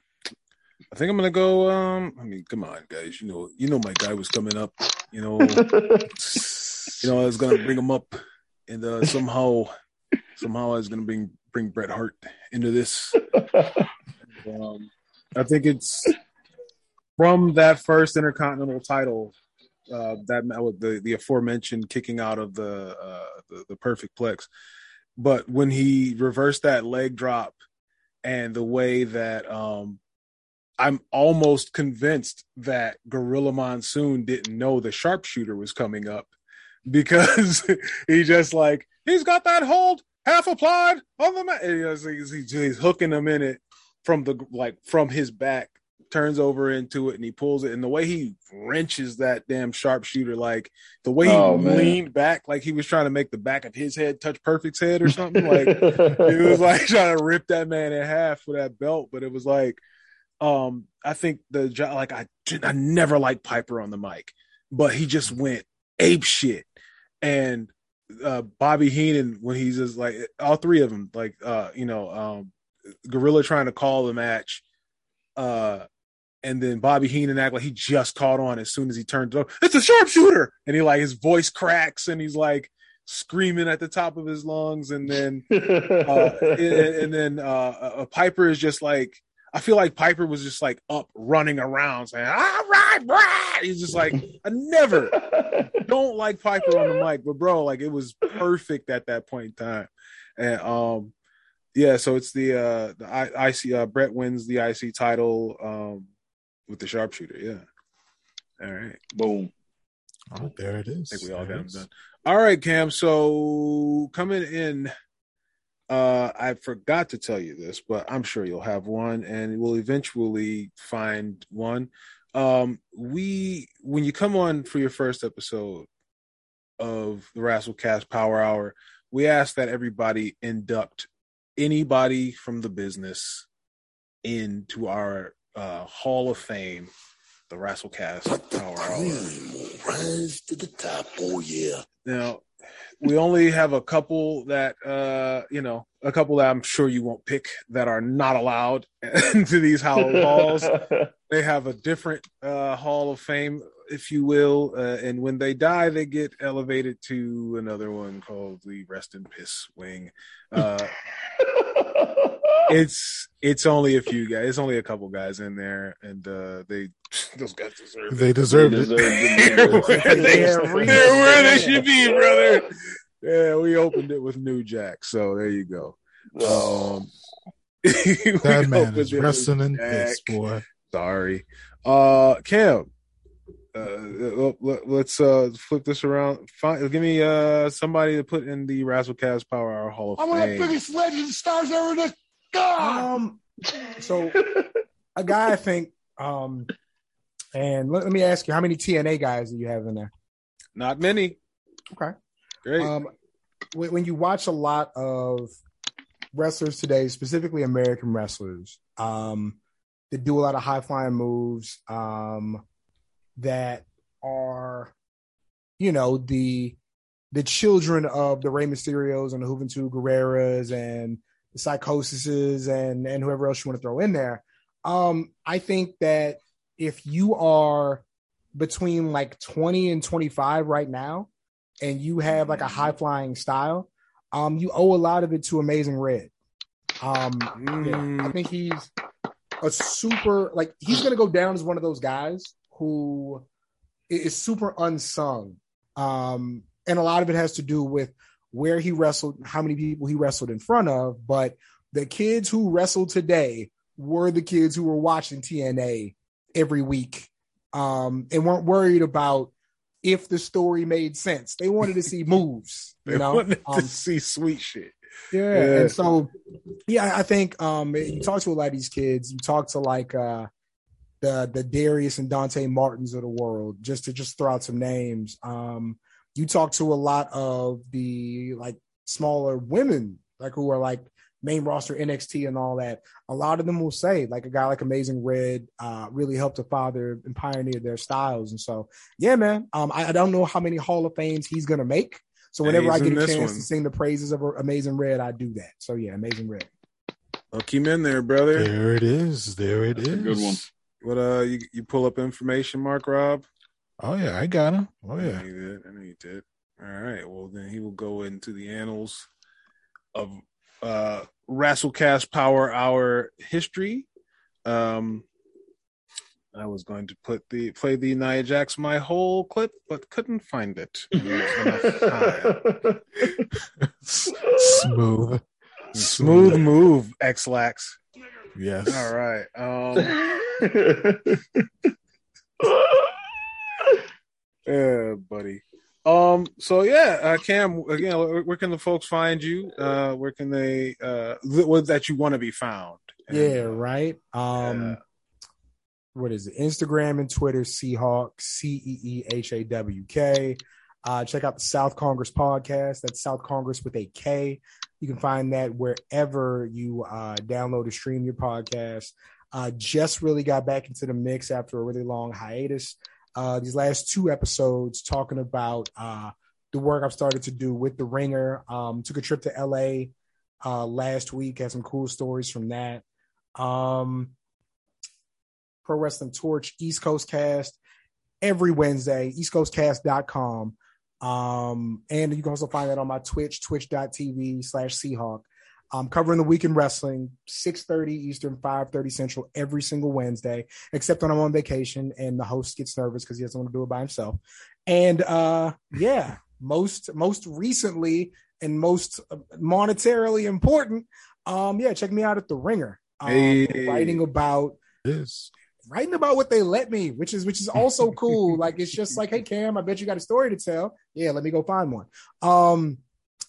Speaker 1: I think I'm gonna go. Um, I mean, come on, guys. You know, you know, my guy was coming up. You know, you know, I was gonna bring him up, and uh, somehow, somehow, I was gonna bring bring Bret Hart into this. Um, I think it's from that first Intercontinental title, uh, that the the aforementioned kicking out of the uh, the, the Perfect Plex, but when he reversed that leg drop, and the way that um, I'm almost convinced that Gorilla Monsoon didn't know the sharpshooter was coming up because he just like he's got that hold half applied on the mat. He's, he's, he's hooking him in it from the like from his back, turns over into it, and he pulls it. And the way he wrenches that damn sharpshooter, like the way he
Speaker 6: Oh,
Speaker 1: leaned back, like he was trying to make the back of his head touch Perfect's head or something, like it was like trying to rip that man in half with that belt, but it was like, um, I think the like I I never liked Piper on the mic, but he just went ape shit, and uh, Bobby Heenan when he's just like all three of them, like uh, you know, um, Gorilla trying to call the match, uh. And then Bobby Heenan act like he just caught on as soon as he turned it up. It's a sharpshooter, and he like his voice cracks, and he's like screaming at the top of his lungs, and then uh, and, and then uh, uh, Piper is just like, I feel like Piper was just like up running around saying, "All right, Brad." He's just like, I never don't like Piper on the mic, but bro, like it was perfect at that point in time. And um, yeah, so it's the uh the I, IC uh Bret wins the IC title um with the sharpshooter. Yeah. All right.
Speaker 6: Boom.
Speaker 2: Oh, there it is.
Speaker 1: I think we all
Speaker 2: there
Speaker 1: got them done. All right, Cam. So coming in, uh, I forgot to tell you this, but I'm sure you'll have one, and we'll eventually find one. Um, we when you come on for your first episode of the Rasslecast Power Hour, we ask that everybody induct anybody from the business into our uh, Hall of Fame, the Rasslecast Power Hour.
Speaker 5: Rise to the top. Oh yeah.
Speaker 1: Now, we only have a couple that uh, you know, a couple that I'm sure you won't pick that are not allowed into these hall- halls. They have a different uh, hall of fame, if you will, uh, and when they die, they get elevated to another one called the Rest in Piss Wing. Uh, it's it's only a few guys. It's only a couple guys in there, and uh, they those guys deserve it.
Speaker 2: They deserve
Speaker 6: They
Speaker 2: it.
Speaker 6: deserve
Speaker 1: They're
Speaker 6: it.
Speaker 1: where they,
Speaker 4: Yeah,
Speaker 1: they're where they should be, brother. Yeah, we opened it with New Jack, so there you go. Um, we
Speaker 2: That man is
Speaker 1: it
Speaker 2: wrestling in
Speaker 1: Jack.
Speaker 2: piss, boy.
Speaker 1: Sorry, uh, Cam. Uh, let, us uh flip this around. Find, give me uh somebody to put in the Rasslecast Power Hour Hall of
Speaker 5: I'm one of the
Speaker 1: Fame.
Speaker 5: biggest legend stars ever to God.
Speaker 4: Um, so a guy I think, um, and let, let me ask you, how many TNA guys do you have in there?
Speaker 1: Not many.
Speaker 4: Okay.
Speaker 1: Great.
Speaker 4: Um, when, when you watch a lot of wrestlers today, specifically American wrestlers, um, that do a lot of high flying moves, um, that are, you know, the the children of the Rey Mysterios and the Juventud Guerreras and the Psychosises and and whoever else you want to throw in there. Um, I think that if you are between like 20 and 25 right now, and you have like a high flying style, um, you owe a lot of it to Amazing Red. Um, yeah, I
Speaker 1: Mm,
Speaker 4: think he's a super like he's gonna go down as one of those guys who is super unsung. Um, and a lot of it has to do with where he wrestled, how many people he wrestled in front of. But the kids who wrestled today were the kids who were watching TNA every week um, and weren't worried about if the story made sense. They wanted to see moves,
Speaker 1: they
Speaker 4: you know.
Speaker 1: wanted
Speaker 4: Um,
Speaker 1: to see sweet shit.
Speaker 4: yeah.
Speaker 1: Yeah.
Speaker 4: And so, yeah, I think um, you talk to a lot of these kids. You talk to like uh, the the Darius and Dante Martins of the world, just to just throw out some names. Um, you talk to a lot of the like smaller women, like who are like main roster NXT and all that. A lot of them will say like a guy like Amazing Red uh, really helped to father and pioneer their styles. And so, yeah, man, um, I, I don't know how many Hall of Fames he's gonna make. So
Speaker 1: And
Speaker 4: whenever I get a chance
Speaker 1: one.
Speaker 4: to sing the praises of Amazing Red, I do that. So yeah, Amazing Red.
Speaker 1: Hook him in there, brother.
Speaker 2: There it is. There it is.
Speaker 6: That's a good one.
Speaker 1: What uh, you you pull up information, Mark Rob?
Speaker 2: Oh yeah, I got him. Oh
Speaker 1: I
Speaker 2: yeah.
Speaker 1: know you did. I know you did. All right. Well, then he will go into the annals of uh Rasslecast Power Hour history. Um, I was going to put the play the Nia Jax my whole clip, but couldn't find it. Enough time.
Speaker 2: S- Smooth.
Speaker 1: Smooth move, Ex-Lax.
Speaker 2: Yes.
Speaker 1: All right. Um, yeah, buddy. Um. So yeah, uh, Cam. Again, where, where can the folks find you? Uh, where can they? Uh, th- that you want to be found? And,
Speaker 4: Yeah,
Speaker 1: uh,
Speaker 4: right. Um,
Speaker 1: yeah.
Speaker 4: what is it? Instagram and Twitter, Ceehawk, C E E H A W K. Uh, check out the South Congress podcast. That's South Congress with a K. You can find that wherever you uh, download or stream your podcast. Uh, just really got back into the mix after a really long hiatus. Uh, these last two episodes talking about uh, the work I've started to do with the Ringer. Um, took a trip to LA uh, last week. Had some cool stories from that. Um, Pro Wrestling Torch East Coast Cast every Wednesday, eastcoastcast.com. Um, and you can also find that on my Twitch, twitch.tv slash Ceehawk. I'm covering the weekend wrestling, 6:30 Eastern, 5:30 Central every single Wednesday, except when I'm on vacation and the host gets nervous because he doesn't want to do it by himself. And uh yeah, most most recently and most monetarily important, um, yeah, check me out at the Ringer. Um,
Speaker 1: Hey.
Speaker 4: writing about
Speaker 2: This.
Speaker 4: writing about what they let me, which is which is also cool. like it's just like, hey Cam, I bet you got a story to tell. Yeah, let me go find one. Um,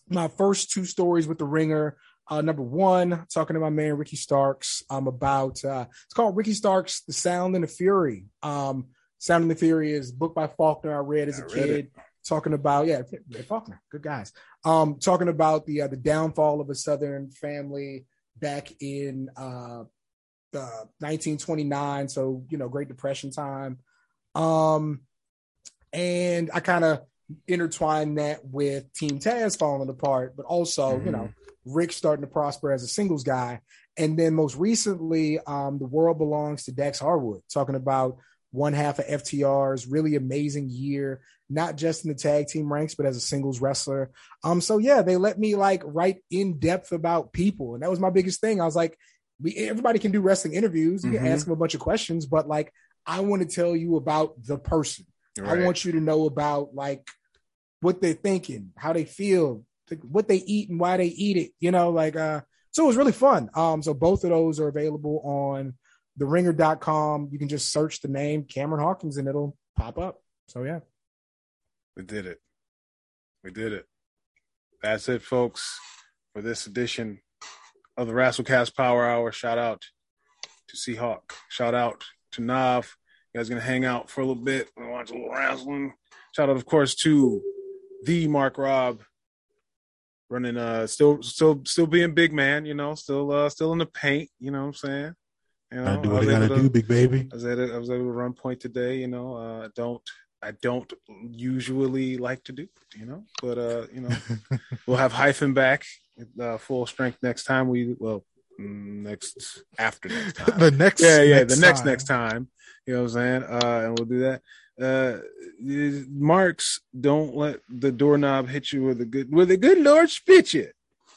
Speaker 4: my first two stories with the Ringer. Uh, number one, talking to my man Ricky Starks. Um, about uh, it's called Ricky Starks, The Sound and the Fury. Um, Sound and the Fury is a book by Faulkner. I read as a
Speaker 1: read
Speaker 4: kid. Talking about yeah, Faulkner, good guys. Um, talking about the uh, the downfall of a Southern family back in uh uh, 1929, so you know, Great Depression time. Um, and I kind of intertwined that with Team Taz falling apart, but also, you know, Rick starting to prosper as a singles guy. And then most recently, um, the world belongs to Dax Harwood, talking about one half of FTR's really amazing year, not just in the tag team ranks, but as a singles wrestler. Um, so yeah, they let me like write in depth about people, and that was my biggest thing. I was like, we everybody can do wrestling interviews. You can
Speaker 1: Mhm.
Speaker 4: ask them a bunch of questions, but like I want to tell you about the person.
Speaker 1: Right.
Speaker 4: I want you to know about like what they're thinking, how they feel, what they eat and why they eat it. You know, like uh so it was really fun. Um so both of those are available on theringer.com. You can just search the name Cameron Hawkins and it'll pop up. So yeah.
Speaker 1: We did it. We did it. That's it, folks, for this edition of the Rasslecast Power Hour. Shout out to Ceehawk. Shout out to Nav. You guys gonna hang out for a little bit and watch a little wrestling. Shout out, of course, to the Mark Rob. Running uh still still still being big man, you know, still uh still in the paint, you know what I'm saying? You know,
Speaker 2: Gotta do
Speaker 1: I
Speaker 2: what
Speaker 1: was
Speaker 2: I gotta
Speaker 1: to-
Speaker 2: do, big baby.
Speaker 1: I was at a, I was able to run point today. You know, uh, don't I don't usually like to do, you know, but uh, you know, we'll have hyphen back uh, full strength next time. We well next after next time.
Speaker 2: the next,
Speaker 1: yeah, yeah,
Speaker 2: next
Speaker 1: the next
Speaker 2: time.
Speaker 1: next time. You know what I'm saying? Uh, and we'll do that. Uh, marks don't let the doorknob hit you with a good with a good Lord spit you.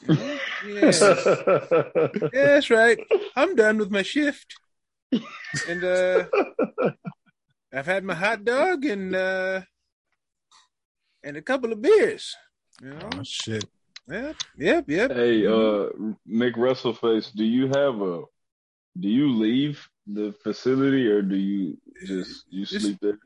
Speaker 1: You? Yes. Yeah, that's right. I'm done with my shift. And uh I've had my hot dog and uh and a couple of beers. You know?
Speaker 2: Oh shit!
Speaker 1: Yep, yep, yep.
Speaker 6: Hey, uh, Mick Wrestleface, do you have a? Do you leave the facility or do you just you sleep there?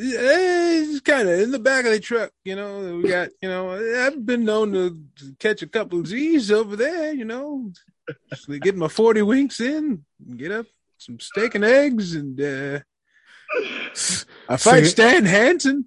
Speaker 1: It's kind of in the back of the truck, you know. We got, you know, I've been known to catch a couple of Z's over there, you know. Just get my 40 winks in, get up some steak and eggs, and uh, I
Speaker 2: So
Speaker 1: fight Stan Hansen.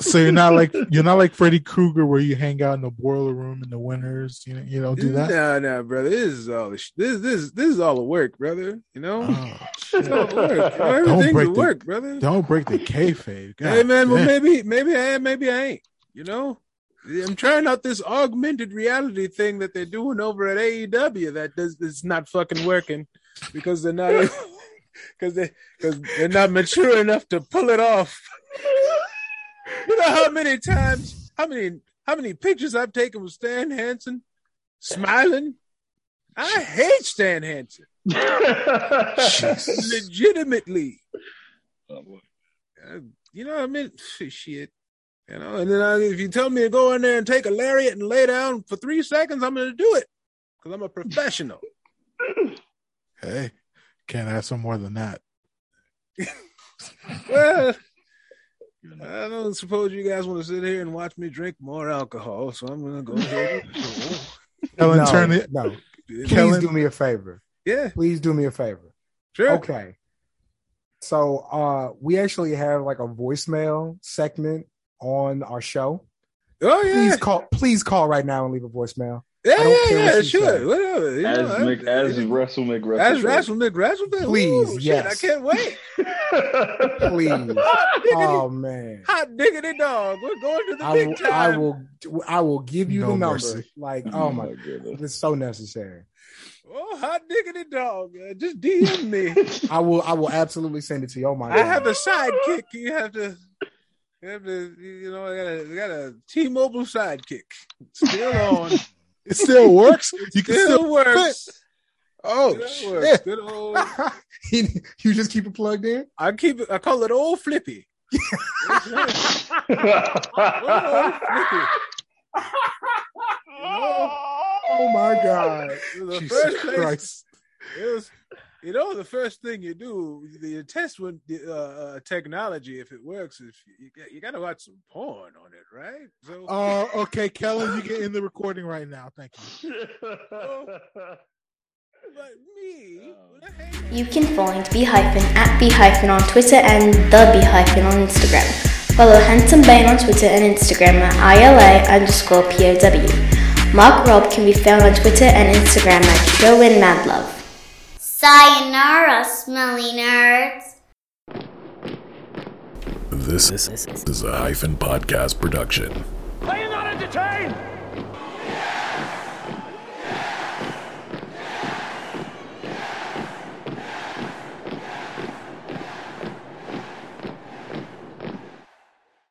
Speaker 2: So you're not like you're not like Freddy Krueger where you hang out in the boiler room in the winters. You know, you don't do that.
Speaker 1: No, no, brother. This is all the this this this is all the work, brother. You know,
Speaker 2: Oh,
Speaker 1: it's all the work. You know,
Speaker 2: Don't
Speaker 1: everything's
Speaker 2: break
Speaker 1: the
Speaker 2: the-
Speaker 1: work, brother.
Speaker 2: don't break the kayfabe. God
Speaker 1: hey man, well maybe maybe I am, maybe I ain't. You know, I'm trying out this augmented reality thing that they're doing over at AEW that does it's not fucking working because they're not because they because they're not mature enough to pull it off. You know how many times, how many how many pictures I've taken with Stan Hansen smiling. I hate Stan Hansen legitimately. Oh, Uh, you know, what I mean, shit. You know, and then I, if you tell me to go in there and take a lariat and lay down for three seconds, I'm going to do it because I'm a professional.
Speaker 2: Hey, can't ask for more than that.
Speaker 1: well, I don't suppose you guys want to sit here and watch me drink more alcohol, so I'm going to go ahead. And,
Speaker 2: Ellen,
Speaker 4: no,
Speaker 2: turn it.
Speaker 4: no. Please
Speaker 2: Kellen-
Speaker 4: do me a favor.
Speaker 1: yeah,
Speaker 4: Please do me a favor.
Speaker 1: sure.
Speaker 4: Okay. So uh we actually have like a voicemail segment on our show.
Speaker 1: Oh yeah,
Speaker 4: Please call please call right now and leave a voicemail.
Speaker 1: Yeah,
Speaker 4: I don't
Speaker 1: yeah,
Speaker 4: care what
Speaker 1: yeah,
Speaker 4: you
Speaker 1: sure,
Speaker 4: say.
Speaker 1: whatever. You
Speaker 6: as
Speaker 1: know,
Speaker 6: Mick,
Speaker 1: I-
Speaker 6: as Wrestle Mick
Speaker 1: as
Speaker 6: Wrestleface.
Speaker 1: Wrestle Mick Wrestle,
Speaker 4: Please,
Speaker 1: Ooh,
Speaker 4: yes.
Speaker 1: shit, I can't wait.
Speaker 4: Please.
Speaker 1: Hot diggity,
Speaker 4: oh man.
Speaker 1: hot diggity dog. We're going to the
Speaker 4: I
Speaker 1: big
Speaker 4: will,
Speaker 1: time.
Speaker 4: I will I will give you
Speaker 2: No
Speaker 4: the number.
Speaker 2: mercy.
Speaker 4: Like, oh my
Speaker 6: goodness.
Speaker 4: it's so necessary.
Speaker 1: Oh, hot diggity dog. Uh, just DM me.
Speaker 4: I will I will absolutely send it to you. Oh my
Speaker 1: I have a sidekick. You have to. You have to. You know, I got a I got a T-Mobile sidekick. Still on.
Speaker 2: It still works. You can
Speaker 1: Still
Speaker 2: still
Speaker 1: works.
Speaker 2: Oh
Speaker 1: Still works.
Speaker 2: shit!
Speaker 1: Good old-
Speaker 4: you, just keep it plugged in.
Speaker 1: I keep it. I call it old Flippy.
Speaker 4: Oh my god!
Speaker 1: It was the
Speaker 2: Jesus
Speaker 1: place-
Speaker 2: Christ!
Speaker 1: It was, you know, the first thing you do, you test with the, uh, uh, technology if it works. If you, you, you got to watch some porn on it, right? So,
Speaker 2: Oh, okay, Kellen, you get in the recording right now. Thank you.
Speaker 1: but me, what the heck?
Speaker 7: You can find B hyphen at B hyphen on Twitter and the B hyphen on Instagram. Follow Handsome Bane on Twitter and Instagram at ILA underscore POW. Mark Rob can be found on Twitter and Instagram at Showin Madlove.
Speaker 8: Sayonara, smelly nerds.
Speaker 9: This is a hyphen podcast production.
Speaker 5: Are you not entertained?